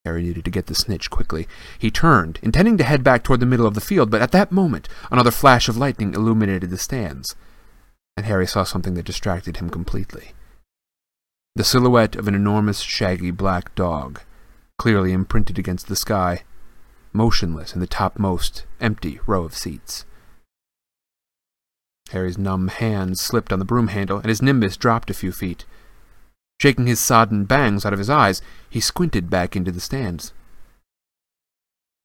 Harry needed to get the snitch quickly. He turned, intending to head back toward the middle of the field, but at that moment another flash of lightning illuminated the stands, and Harry saw something that distracted him completely. The silhouette of an enormous, shaggy black dog, clearly imprinted against the sky, motionless in the topmost, empty row of seats. Harry's numb hands slipped on the broom handle, and his nimbus dropped a few feet. Shaking his sodden bangs out of his eyes, he squinted back into the stands.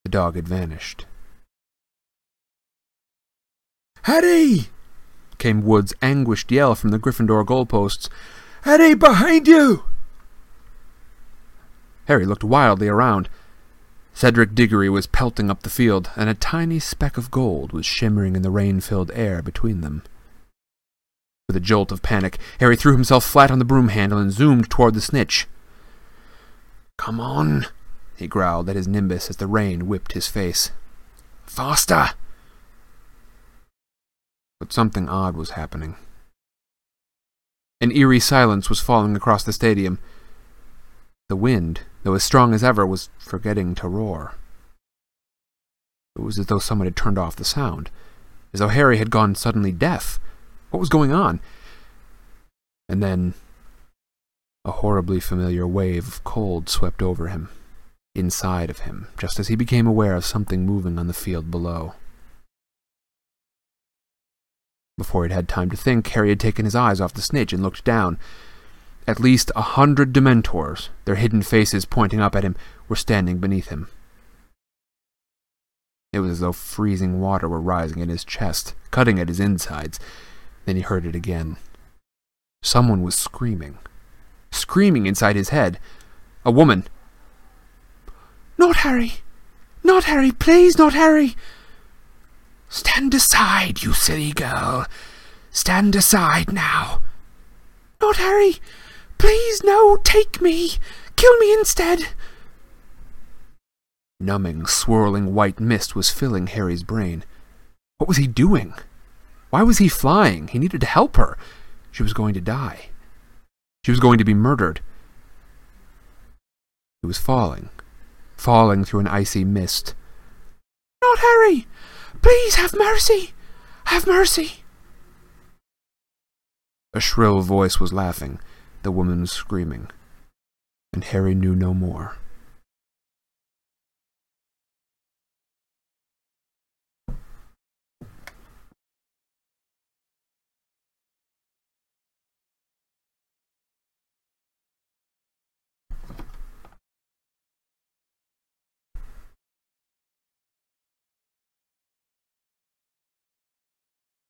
The dog had vanished. Harry! came Wood's anguished yell from the Gryffindor goalposts. Harry, behind you! Harry looked wildly around. Cedric Diggory was pelting up the field, and a tiny speck of gold was shimmering in the rain-filled air between them. With a jolt of panic, Harry threw himself flat on the broom handle and zoomed toward the snitch. Come on, he growled at his nimbus as the rain whipped his face. Faster! But something odd was happening. An eerie silence was falling across the stadium. The wind, though as strong as ever, was forgetting to roar. It was as though someone had turned off the sound, as though Harry had gone suddenly deaf. What was going on? And then a horribly familiar wave of cold swept over him, inside of him, just as he became aware of something moving on the field below. Before he'd had time to think, Harry had taken his eyes off the snitch and looked down. At least a hundred Dementors, their hidden faces pointing up at him, were standing beneath him. It was as though freezing water were rising in his chest, cutting at his insides. Then he heard it again. Someone was screaming. Screaming inside his head. A woman. Not Harry! Not Harry! Please, not Harry! Stand aside, you silly girl. Stand aside now. Not Harry! Please, no, take me! Kill me instead! Numbing, swirling white mist was filling Harry's brain. What was he doing? Why was he flying? He needed to help her. She was going to die. She was going to be murdered. He was falling, falling through an icy mist. Not Harry! Please have mercy! Have mercy! A shrill voice was laughing, the woman was screaming, and Harry knew no more.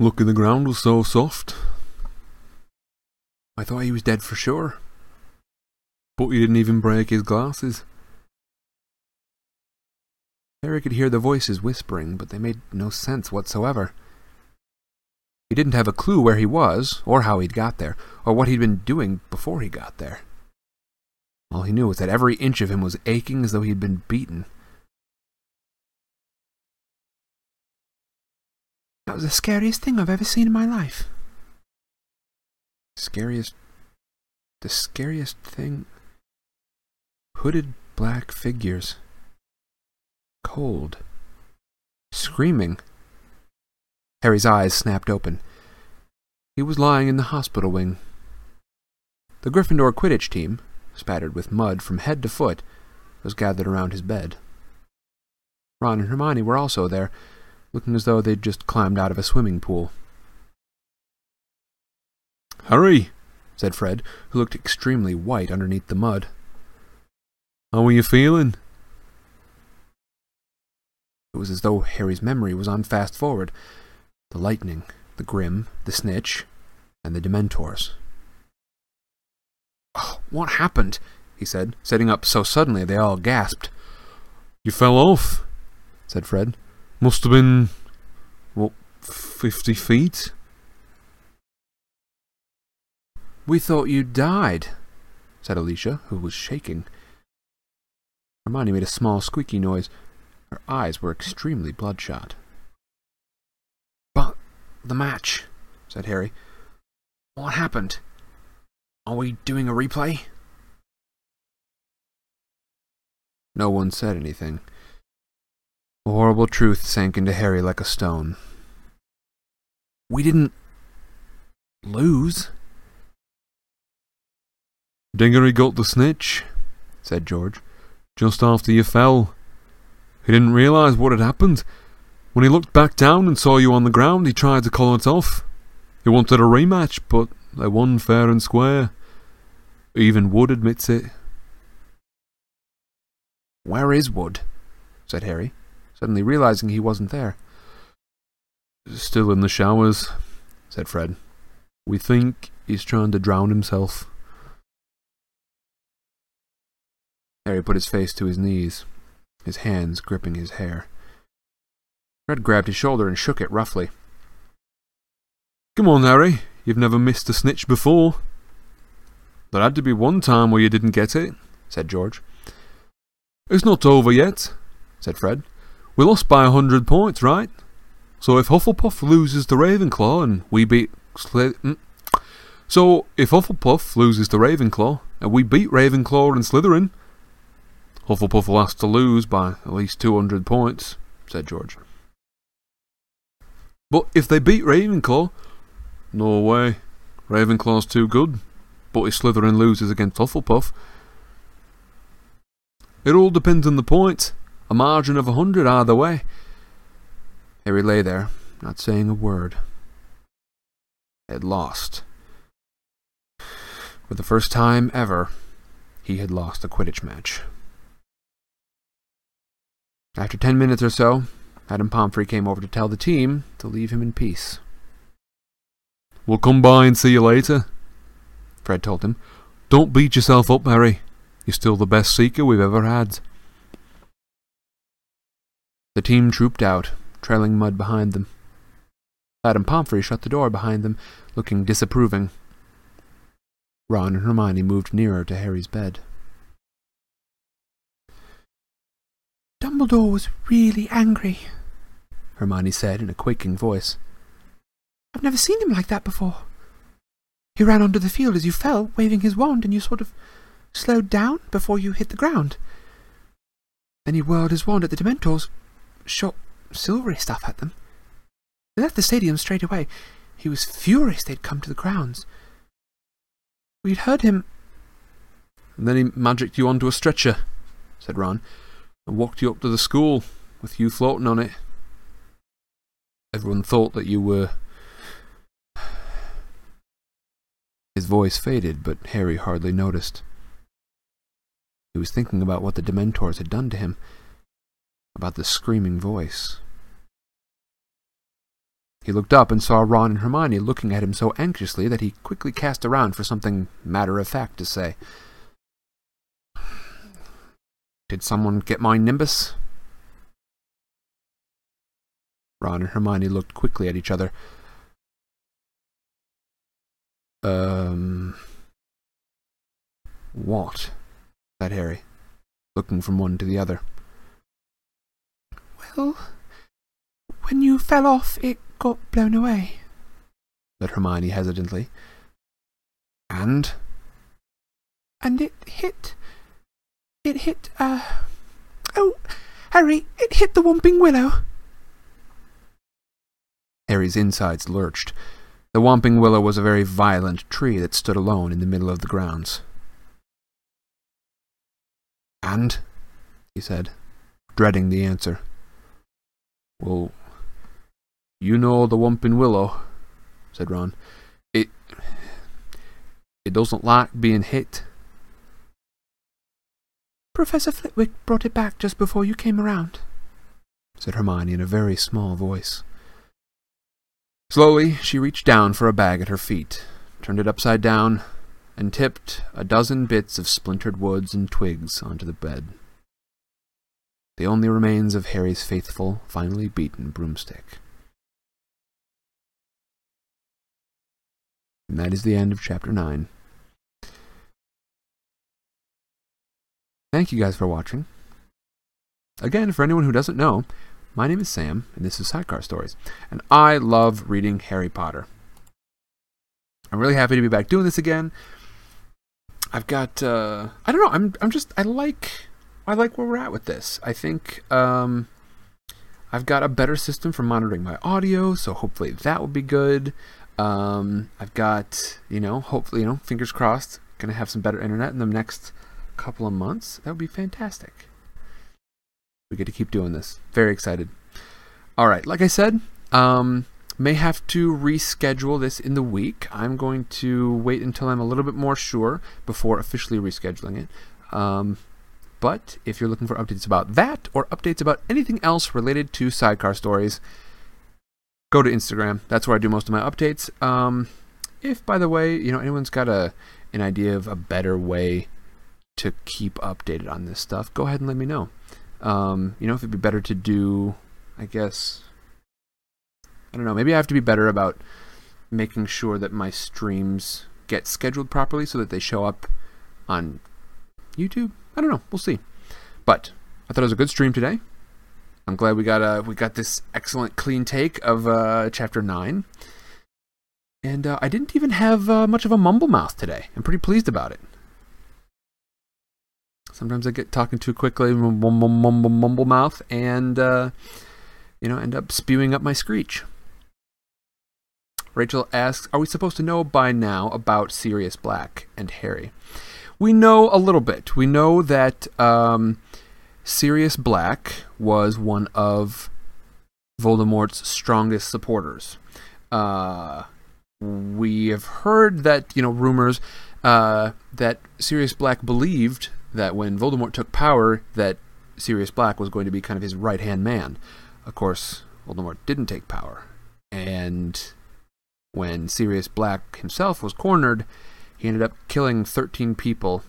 Look, the ground was so soft. I thought he was dead for sure. But he didn't even break his glasses. Harry could hear the voices whispering, but they made no sense whatsoever. He didn't have a clue where he was, or how he'd got there, or what he'd been doing before he got there. All he knew was that every inch of him was aching as though he'd been beaten. That was the scariest thing I've ever seen in my life. Scariest. The scariest thing. Hooded black figures. Cold. Screaming. Harry's eyes snapped open. He was lying in the hospital wing. The Gryffindor Quidditch team, spattered with mud from head to foot, was gathered around his bed. Ron and Hermione were also there, looking as though they'd just climbed out of a swimming pool. Hurry, said Fred, who looked extremely white underneath the mud. How are you feeling? It was as though Harry's memory was on fast forward. The lightning, the grim, the snitch, and the dementors. Oh, what happened? he said, sitting up so suddenly they all gasped. You fell off, said Fred. Must have been, what, fifty feet? We thought you died, said Alicia, who was shaking. Hermione made a small squeaky noise. Her eyes were extremely bloodshot. But the match, said Harry. What happened? Are we doing a replay? No one said anything. A horrible truth sank into Harry like a stone. We didn't lose. Diggory got the snitch, said George, just after you fell. He didn't realise what had happened. When he looked back down and saw you on the ground, he tried to call it off. He wanted a rematch, but they won fair and square. Even Wood admits it. Where is Wood? said Harry, suddenly realising he wasn't there. Still in the showers, said Fred. We think he's trying to drown himself. Harry put his face to his knees, his hands gripping his hair. Fred grabbed his shoulder and shook it roughly. Come on, Harry. You've never missed a snitch before. There had to be one time where you didn't get it, said George. It's not over yet, said Fred. We lost by a hundred points, right? So if Hufflepuff loses to Ravenclaw and we beat Sli- mm. So if Hufflepuff loses to Ravenclaw and we beat Ravenclaw and Slytherin, Hufflepuff will have to lose by at least 200 points, said George. But if they beat Ravenclaw, no way. Ravenclaw's too good. But if Slytherin loses against Hufflepuff, it all depends on the point. A margin of a hundred either way. Harry lay there, not saying a word. They had lost. For the first time ever, he had lost a Quidditch match. After ten minutes or so, Madam Pomfrey came over to tell the team to leave him in peace. We'll come by and see you later, Fred told him. Don't beat yourself up, Harry. You're still the best seeker we've ever had. The team trooped out, trailing mud behind them. Madame Pomfrey shut the door behind them, looking disapproving. Ron and Hermione moved nearer to Harry's bed. Dumbledore was really angry, Hermione said in a quaking voice. I've never seen him like that before. He ran onto the field as you fell, waving his wand, and you sort of slowed down before you hit the ground. Then he whirled his wand at the Dementors, shot silvery stuff at them. They left the stadium straight away. He was furious they'd come to the grounds. We'd heard him. And then he magicked you onto a stretcher, said Ron, and walked you up to the school with you floating on it. Everyone thought that you were. His voice faded, but Harry hardly noticed. He was thinking about what the Dementors had done to him, about the screaming voice. He looked up and saw Ron and Hermione looking at him so anxiously that he quickly cast around for something matter of fact to say. Did someone get my nimbus? Ron and Hermione looked quickly at each other. Um. What? said Harry, looking from one to the other. When you fell off, it got blown away, said Hermione hesitantly. And? And it hit. It hit, uh. Oh, Harry, it hit the Whomping Willow. Harry's insides lurched. The Whomping Willow was a very violent tree that stood alone in the middle of the grounds. And? he said, dreading the answer. Well, you know the Whomping Willow, said Ron. It. it doesn't like being hit. Professor Flitwick brought it back just before you came around, said Hermione in a very small voice. Slowly, she reached down for a bag at her feet, turned it upside down, and tipped a dozen bits of splintered woods and twigs onto the bed. The only remains of Harry's faithful, finally beaten broomstick. And that is the end of chapter 9. Thank you guys for watching. Again, for anyone who doesn't know, my name is Sam, and this is Sidecar Stories. And I love reading Harry Potter. I'm really happy to be back doing this again. I've got uh I don't know, I'm I'm just I like I like where we're at with this. I think um I've got a better system for monitoring my audio, so hopefully that will be good. Um I've got, you know, hopefully, you know, fingers crossed, gonna have some better internet in the next couple of months. That would be fantastic. We get to keep doing this. Very excited. All right, like I said, um may have to reschedule this in the week. I'm going to wait until I'm a little bit more sure before officially rescheduling it. Um, but if you're looking for updates about that or updates about anything else related to sidecar stories, go to Instagram. That's where I do most of my updates. Um, if, by the way, you know anyone's got a an idea of a better way to keep updated on this stuff, go ahead and let me know. Um, you know, if it'd be better to do, I guess, I don't know. Maybe I have to be better about making sure that my streams get scheduled properly so that they show up on YouTube. I don't know. We'll see. But I thought it was a good stream today. I'm glad we got uh, we got this excellent clean take of uh, chapter nine, and uh, I didn't even have uh, much of a mumble mouth today. I'm pretty pleased about it. Sometimes I get talking too quickly, mumble, mumble, mumble mouth, and uh, you know end up spewing up my screech. Rachel asks, Are we supposed to know by now about Sirius Black and Harry? We know a little bit. We know that um, Sirius Black was one of Voldemort's strongest supporters. Uh, we have heard that, you know, rumors uh, that Sirius Black believed that when Voldemort took power, that Sirius Black was going to be kind of his right hand man. Of course, Voldemort didn't take power. And when Sirius Black himself was cornered, he ended up killing 13 people,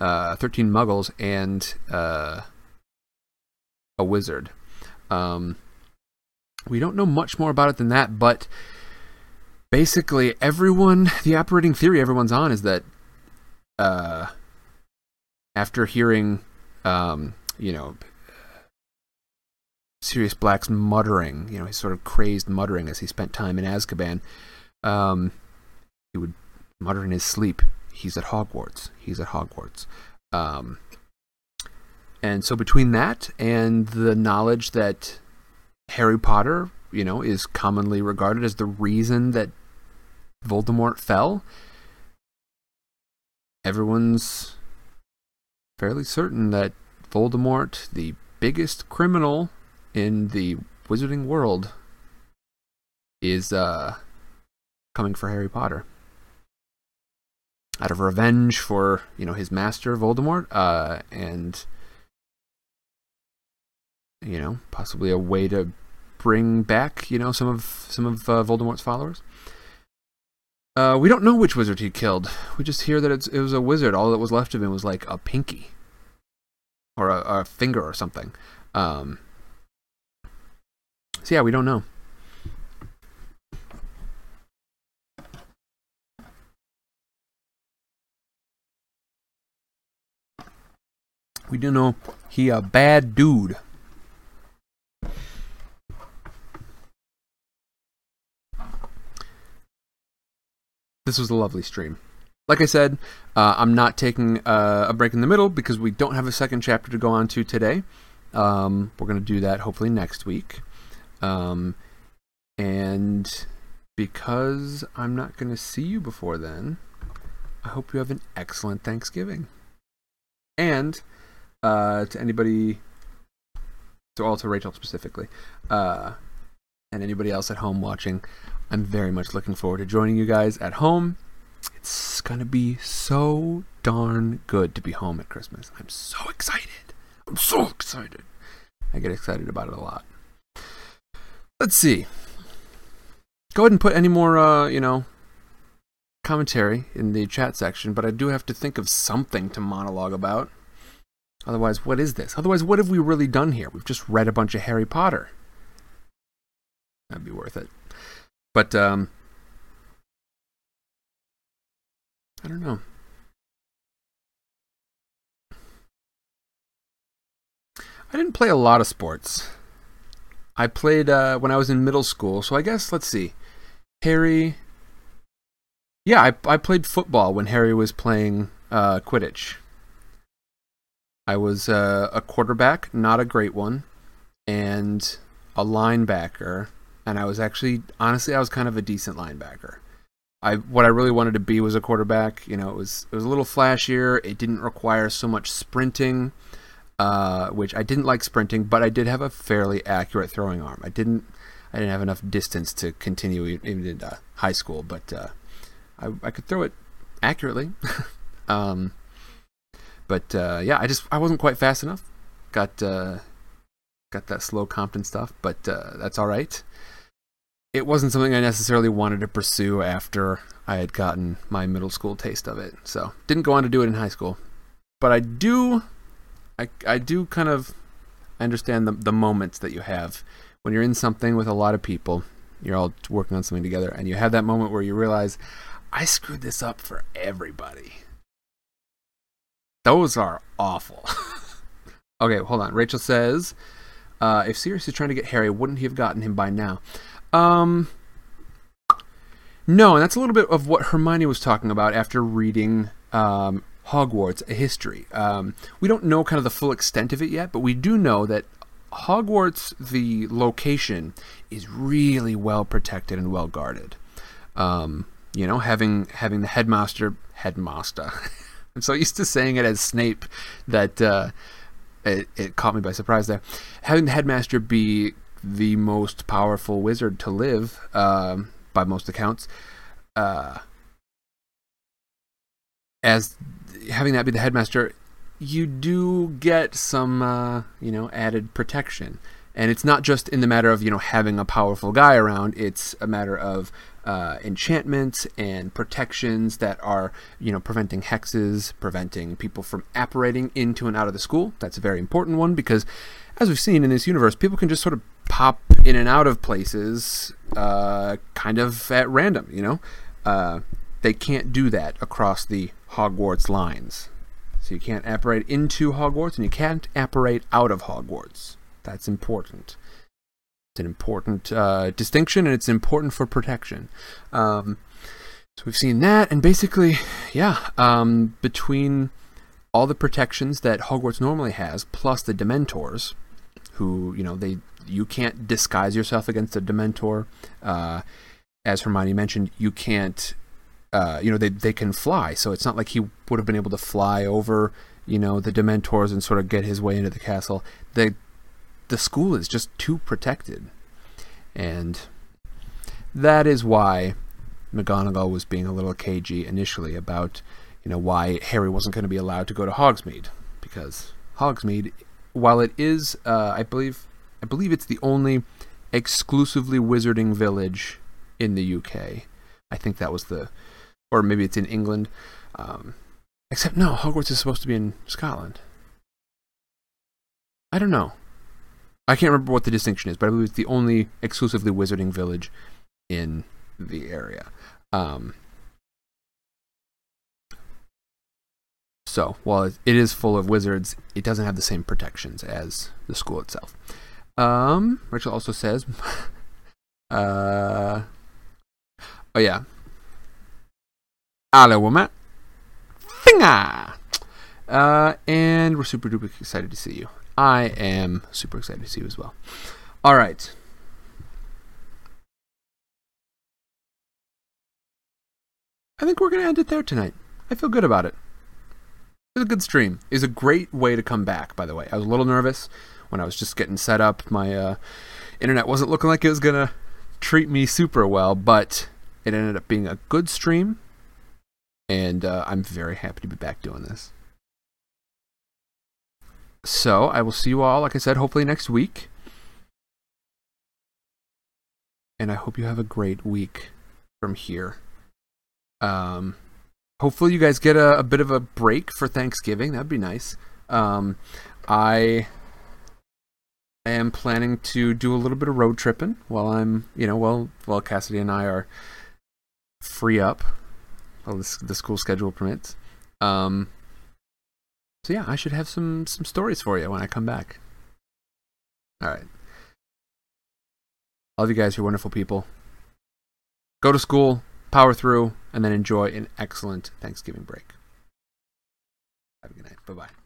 uh, 13 muggles, and uh, a wizard. Um, we don't know much more about it than that, but basically, everyone, the operating theory everyone's on is that uh, after hearing, um, you know, Sirius Black's muttering, you know, his sort of crazed muttering as he spent time in Azkaban. Um, he would mutter in his sleep, he's at Hogwarts, he's at Hogwarts. Um, and so between that and the knowledge that Harry Potter, you know, is commonly regarded as the reason that Voldemort fell, everyone's fairly certain that Voldemort, the biggest criminal in the wizarding world is uh, coming for Harry Potter. Out of revenge for, you know, his master Voldemort, uh, and you know, possibly a way to bring back, you know, some of some of uh, Voldemort's followers. Uh, we don't know which wizard he killed. We just hear that it was a wizard. All that was left of him was like a pinky or a, a finger or something. Um, so yeah, we don't know. We do know he a bad dude. This was a lovely stream. Like I said, uh, I'm not taking uh, a break in the middle because we don't have a second chapter to go on to today. Um, we're going to do that hopefully next week. Um, and because I'm not going to see you before then, I hope you have an excellent Thanksgiving. And uh, to anybody, to all to Rachel specifically, uh, and anybody else at home watching, I'm very much looking forward to joining you guys at home. It's to be so darn good to be home at Christmas. I'm so excited. I'm so excited. I get excited about it a lot. Let's see. Go ahead and put any more, uh, you know, commentary in the chat section, but I do have to think of something to monologue about. Otherwise, what is this? Otherwise, what have we really done here? We've just read a bunch of Harry Potter. That'd be worth it. But, um, I don't know. I didn't play a lot of sports. I played uh, when I was in middle school, so I guess let's see. Harry. Yeah, I I played football when Harry was playing uh, Quidditch. I was uh, a quarterback, not a great one, and a linebacker, and I was actually honestly I was kind of a decent linebacker. I what I really wanted to be was a quarterback. You know, it was it was a little flashier. It didn't require so much sprinting, uh, which I didn't like sprinting, but I did have a fairly accurate throwing arm. I didn't I didn't have enough distance to continue even in high school, but uh, I I could throw it accurately. um, but uh, yeah, I just I wasn't quite fast enough. Got uh, got that slow Compton stuff, but uh, that's all right it wasn't something I necessarily wanted to pursue after I had gotten my middle school taste of it. So didn't go on to do it in high school. But I do I I do kind of understand the the moments that you have when you're in something with a lot of people, you're all working on something together, and you have that moment where you realize, I screwed this up for everybody. Those are awful. okay, hold on. Rachel says, uh, if Sirius is trying to get Harry, wouldn't he have gotten him by now? Um, no, and that's a little bit of what Hermione was talking about after reading um, Hogwarts: A History. Um, we don't know kind of the full extent of it yet, but we do know that Hogwarts, the location, is really well protected and well guarded. Um, you know, having having the headmaster headmaster. I'm so used to saying it as Snape that uh, it, it caught me by surprise there. Having the headmaster be the most powerful wizard to live, um, by most accounts, uh, as having that be the headmaster, you do get some, uh, you know, added protection. And it's not just in the matter of, you know, having a powerful guy around, it's a matter of uh, enchantments and protections that are, you know, preventing hexes, preventing people from apparating into and out of the school. That's a very important one because, as we've seen in this universe, people can just sort of pop in and out of places uh, kind of at random, you know? Uh, they can't do that across the Hogwarts lines. So you can't apparate into Hogwarts and you can't apparate out of Hogwarts. That's important. It's an important uh, distinction and it's important for protection. Um, so we've seen that, and basically, yeah, um, between all the protections that Hogwarts normally has, plus the Dementors, who you know they you can't disguise yourself against a Dementor. Uh, as Hermione mentioned, you can't. Uh, you know they they can fly, so it's not like he would have been able to fly over you know the Dementors and sort of get his way into the castle. The the school is just too protected, and that is why McGonagall was being a little cagey initially about you know why Harry wasn't going to be allowed to go to Hogsmeade because Hogsmeade, while it is, uh, I believe, I believe it's the only exclusively wizarding village in the UK. I think that was the, or maybe it's in England. Um, except no, Hogwarts is supposed to be in Scotland. I don't know. I can't remember what the distinction is, but I believe it's the only exclusively wizarding village in the area. Um, so while it is full of wizards, it doesn't have the same protections as the school itself. Um, Rachel also says, uh, oh yeah, hello, woman, finger, uh, and we're super duper excited to see you. I am super excited to see you as well. All right. I think we're going to end it there tonight. I feel good about it. It was a good stream. It was a great way to come back, by the way. I was a little nervous when I was just getting set up. My uh, internet wasn't looking like it was going to treat me super well, but it ended up being a good stream. And uh, I'm very happy to be back doing this. So I will see you all, like I said, hopefully next week. And I hope you have a great week from here. Um, hopefully you guys get a, a bit of a break for Thanksgiving. That'd be nice. Um, I am planning to do a little bit of road tripping while I'm, you know, while while Cassidy and I are free up. this, the school schedule permits. Um, so yeah, I should have some some stories for you when I come back. All right. Love you guys. You're wonderful people. Go to school, power through, and then enjoy an excellent Thanksgiving break. Have a good night. Bye bye.